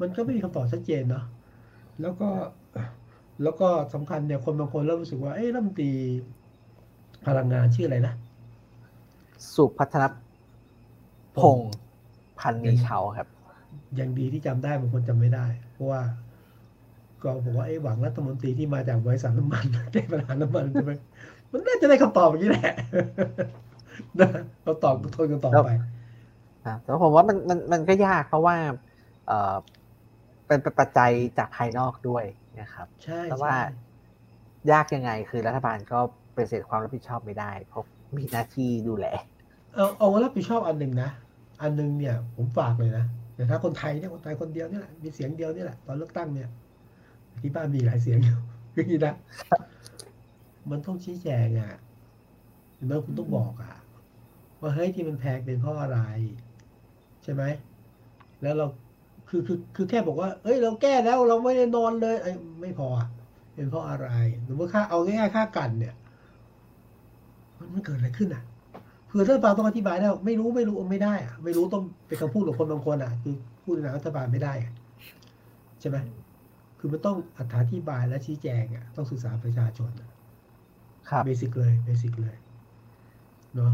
มันก็ไม่มีคำตอบชัดเจนเนาะแล้วก็แล้วก็สำคัญเนี่ยคนบางคนเริ่มรู้สึกว่าเอ้ยรัฐมนตรีพลังงานชื่ออะไรนะสุพัฒนพงศ์พันธ์มีเชาครับยังดีที่จำได้บางคนจำไม่ได้ เพราะว่า ก็บอกว่าไอ้หวังรัฐมนตรีที่มาจากบริษัทน้ำมันแก้ปัญหาน้ำมันใช่ไหม มันน่าจะได้คำตอบอย่างนี้แหละนะเราตอบทนกันต่อไปอะแต่ว่าผมว่ามันมันมันก็ยากเพราะว่า เออเป็นเป็นปัจจัยจากภายนอกด้วยนะครับใช่แต่ว่าใช่ยากยังไงคือรัฐบาลก็ปฏิเสธความรับผิดชอบไม่ได้เพราะมีหน้าที่ดูแลเอาเอารับผิดชอบอันหนึ่งนะอันหนึ่งเนี่ย ผมฝากเลยนะแต่ถ้าคนไทยเนี่ยคนไทยคนเดียวนี่แหละมีเสียงเดียวนี่แหละตอนเลือกตั้งเนี่ยที่บ้านมีหลายเสียงอยู่คืออย่างนี้นะ มันต้องชี้แจงอะเห็นไหมคุณต้องบอกอะ ว่าเฮ้ยที่มันแพงเป็นเพราะอะไร ใช่ไหม แล้วเราคือคือคือแค่บอกว่า เอ้ย เราแก้แล้วเราไม่ได้นอนเลยเอ้ไม่พอเป็นเพราะอะไรหรือว่าค่าเอาง่ายๆค่ากันเนี่ย มันมันเกิดอะไรขึ้นอะเผื่อรัฐบาลต้องอธิบายได้ว ไม่รู้ไม่รู้ไม่ได้อะ ไม่รู้ต้องเป็นคำพูดของคนบางคนอะ คือพูดในนามรัฐบาลไม่ได้อะใช่ไหมคือมันต้องอธิบายและชี้แจงอะต้องสื่อสารประชาชนอะ เบสิกเลยเบสิกเลยเนาะ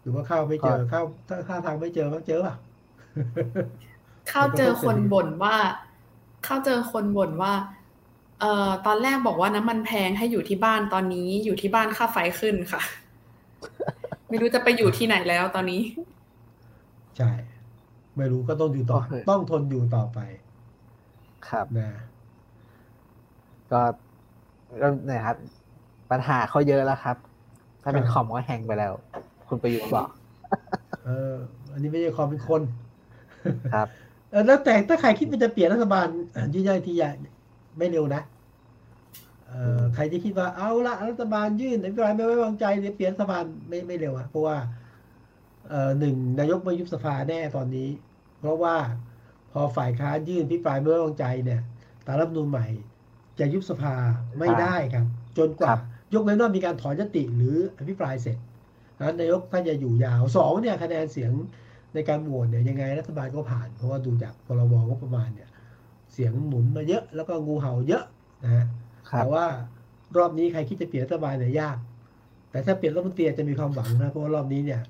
หรือว่าข้าวไม่เจอข้าวถ้าข้าวทางไม่เจอมั้งเจอป่ะเข้าเจอคนบ่นว่า เข้าเจอคนบ่นว่า เอ่อตอนแรกบอกว่าน้ำมันแพงให้อยู่ที่บ้านตอนนี้อยู่ที่บ้านค่าไฟขึ้นค่ะ ไม่รู้จะไปอยู่ที่ไหนแล้วตอนนี้ใช่ไม่รู้ก็ต้องอยู่ต่อโอเคต้องทนอยู่ต่อไป ครับนะก็ก็เนี่ยครับ ปัญหาเขาเยอะแล้วครับ ถ้าเป็นครับคอมก็แฮงไปแล้ว คุณประยุทธ์บอก เออ อันนี้ไม่ใช่ความเป็นคน ครับเออแล้วแต่ถ้าใครคิดว่าจะเปลี่ยนรัฐบาลยืนยันทีอย่างไม่เร็วนะเอ่อใครที่คิดว่าเอาละรัฐบาลยื่นอภิปรายไม่ไว้วางใจเดี๋ยวเปลี่ยนรัฐบาลไม่ไม่เร็วอะเพราะว่าเอ่อหนึ่งนายกไม่ยุบสภาแน่ตอนนี้ เพราะว่าพอฝ่ายค้านยื่นอภิปรายไม่ไว้วางใจเนี่ยตามรัฐธรรมนูญใหม่จะยุบสภาไม่ได้ครับ จนกว่าครับ ยกเว้นว่ามีการถอนยติหรืออภิปรายเสร็จนั้นนายกถ้าจะอยู่ยาวสองเนี่ยคะแนนเสียงในการโหวตเนี่ยยังไงรัฐบาลก็ผ่าน เพราะว่าดูจากพรบงบประมาณเนี่ยเสียงหนุนมาเยอะแล้วก็งูเห่าเยอะนะฮะครับแต่ว่ารอบนี้ใครคิดจะเปลี่ยนรัฐบาลเนี่ยยาก แต่ถ้าเปลี่ยนรัฐมนตรีจะมีความหวังนะเพราะว่ารอบนี้เนี่ย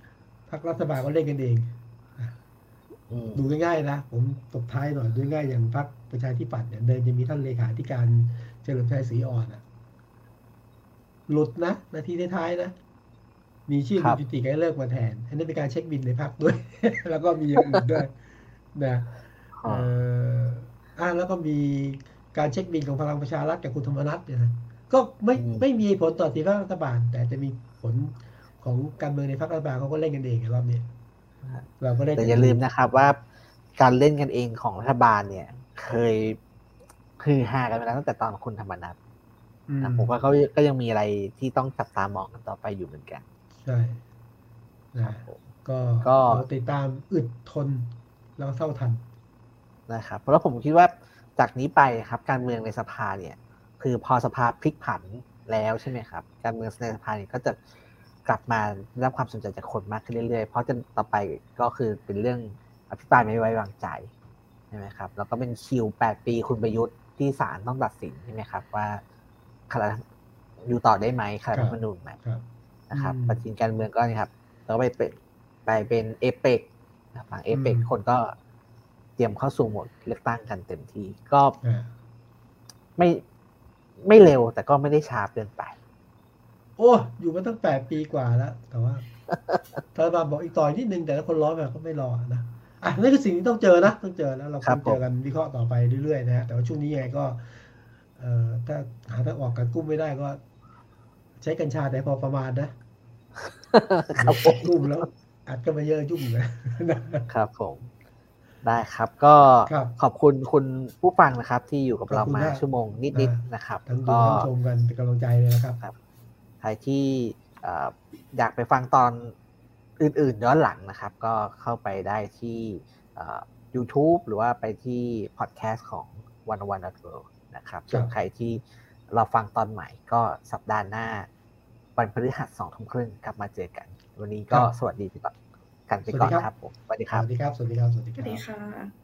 พรรครัฐบาลก็เล่นกันเองอืมดูง่ายๆนะผมตบท้ายหน่อยดูง่ายอย่างพรรคประชาธิปัตย์เนี่ยเดินจะมีท่านเลขาธิการเฉลิมชัยศรีอ่อนอะ หลุดนะ นาทีท้ายๆนะ มีชื่อครัคุณบจุติกับไอ้เลิกมาแทน อันนี้เป็นการเช็คบินในพักด้วย แล้วก็มีอย่างอื่นด้วยนะเอ่ออ่าแล้วก็มีการเช็คบินของพลังประชารัฐกับคุณธรรมนัฐเนี่ยนะก็ไม่อืมไม่มีผลต่อสีพรรครัฐบาล แต่จะมีผลของการเมืองในพรรครัฐบาลเขาก็เล่นกันเองในรอบนี้เราก็เล่นแต่กันอย่าลืมนะครับว่าการเล่นกันเองของรัฐบาลเนี่ย เคยคือฮากันไปแล้วตั้งแต่ตอนคุณธรรมนัฐอืมนะ ผมว่าเขาก็ยังมีอะไรที่ต้องจับตามองกันต่อไปอยู่เหมือนกัน ใช่นะก็ก็เราติดตามอึดทนแล้วก็เท่าทันนะครับเพราะว่าผมคิดว่าจากนี้ไปครับการเมืองในสภาเนี่ย คือพอสภาพลิกผันแล้วใช่ไหมครับ การเมืองในสภาเนี่ยก็จะกลับมาได้รับความสนใจจากคนมากขึ้นเรื่อยๆ เพราะจะต่อไปก็คือเป็นเรื่องอภิปรายไม่ไว้วางใจใช่ไหมครับแล้วก็เป็นคิวแปดปีคุณประยุทธ์ที่ศาลต้องตัดสินใช่ไหมครับว่าคณะ อยู่ต่อได้ไหมคณะรัฐธรรมนูญไหมครับนะครับอืมปฏิทินการเมืองก็นี่ครับแล้วก็ไปเป็นไปเป็นเอเปกฝั่งเอเปกอืมคนก็เตรียมเข้าสู่โหมดเลือกตั้งกันเต็มที่ก็อ่าไม่ไม่เร็วแต่ก็ไม่ได้ช้าเกินไป โอ้อยู่มาตั้งแปดปีกว่าแล้ว แต่ว่ารัฐบาลบอกอีกต่อยนิดนึงแต่ละคนร้อนแบบก็ไม่รอนะอะนั่นคือสิ่งที่ต้องเจอนะ ต้องเจอแล้วเราคครังบผมเจอกันวิเคราะห์ต่อไปเรื่อยๆนะฮะแต่ว่าช่วงนี้ยังไงก็เอ่อ ถ้าหาทางออกกันกุ้มไม่ได้ก็ ใช้กัญชาแต่พอประมาณนะครับผมกุ้มแล้วอัดกันมาเยอะยุ่งเลยนะครับผมได้ครับก็ครับขอบคุณคุณผู้ฟังนะครับ ที่อยู่กับขอบเราคุณมามากชั่วโมงนิดอ่าๆนะครับทั้งดูก็ทั้งชมกันเป็นกำลังใจเลยนะครับครับใครที่เอ่ออยากไปฟังตอนอื่นๆย้อนหลังนะครับ ก็เข้าไปได้ที่เอ่อ YouTube หรือว่าไปที่พอดแคสต์ของ One One at World นะครับส่วนใครที่เราฟังตอนใหม่ก็สัปดาห์หน้า วันพฤหัสสองทุ่มครึ่งกลับมาเจอกัน วันนี้ก็ครับสวัสดีไปก่อนกันไปก่อนสวัสดีครับครับผมสวัสดีสครับวัสดีครับ สวัสดีครับ สวัสดีสควัสดีรับค่ะ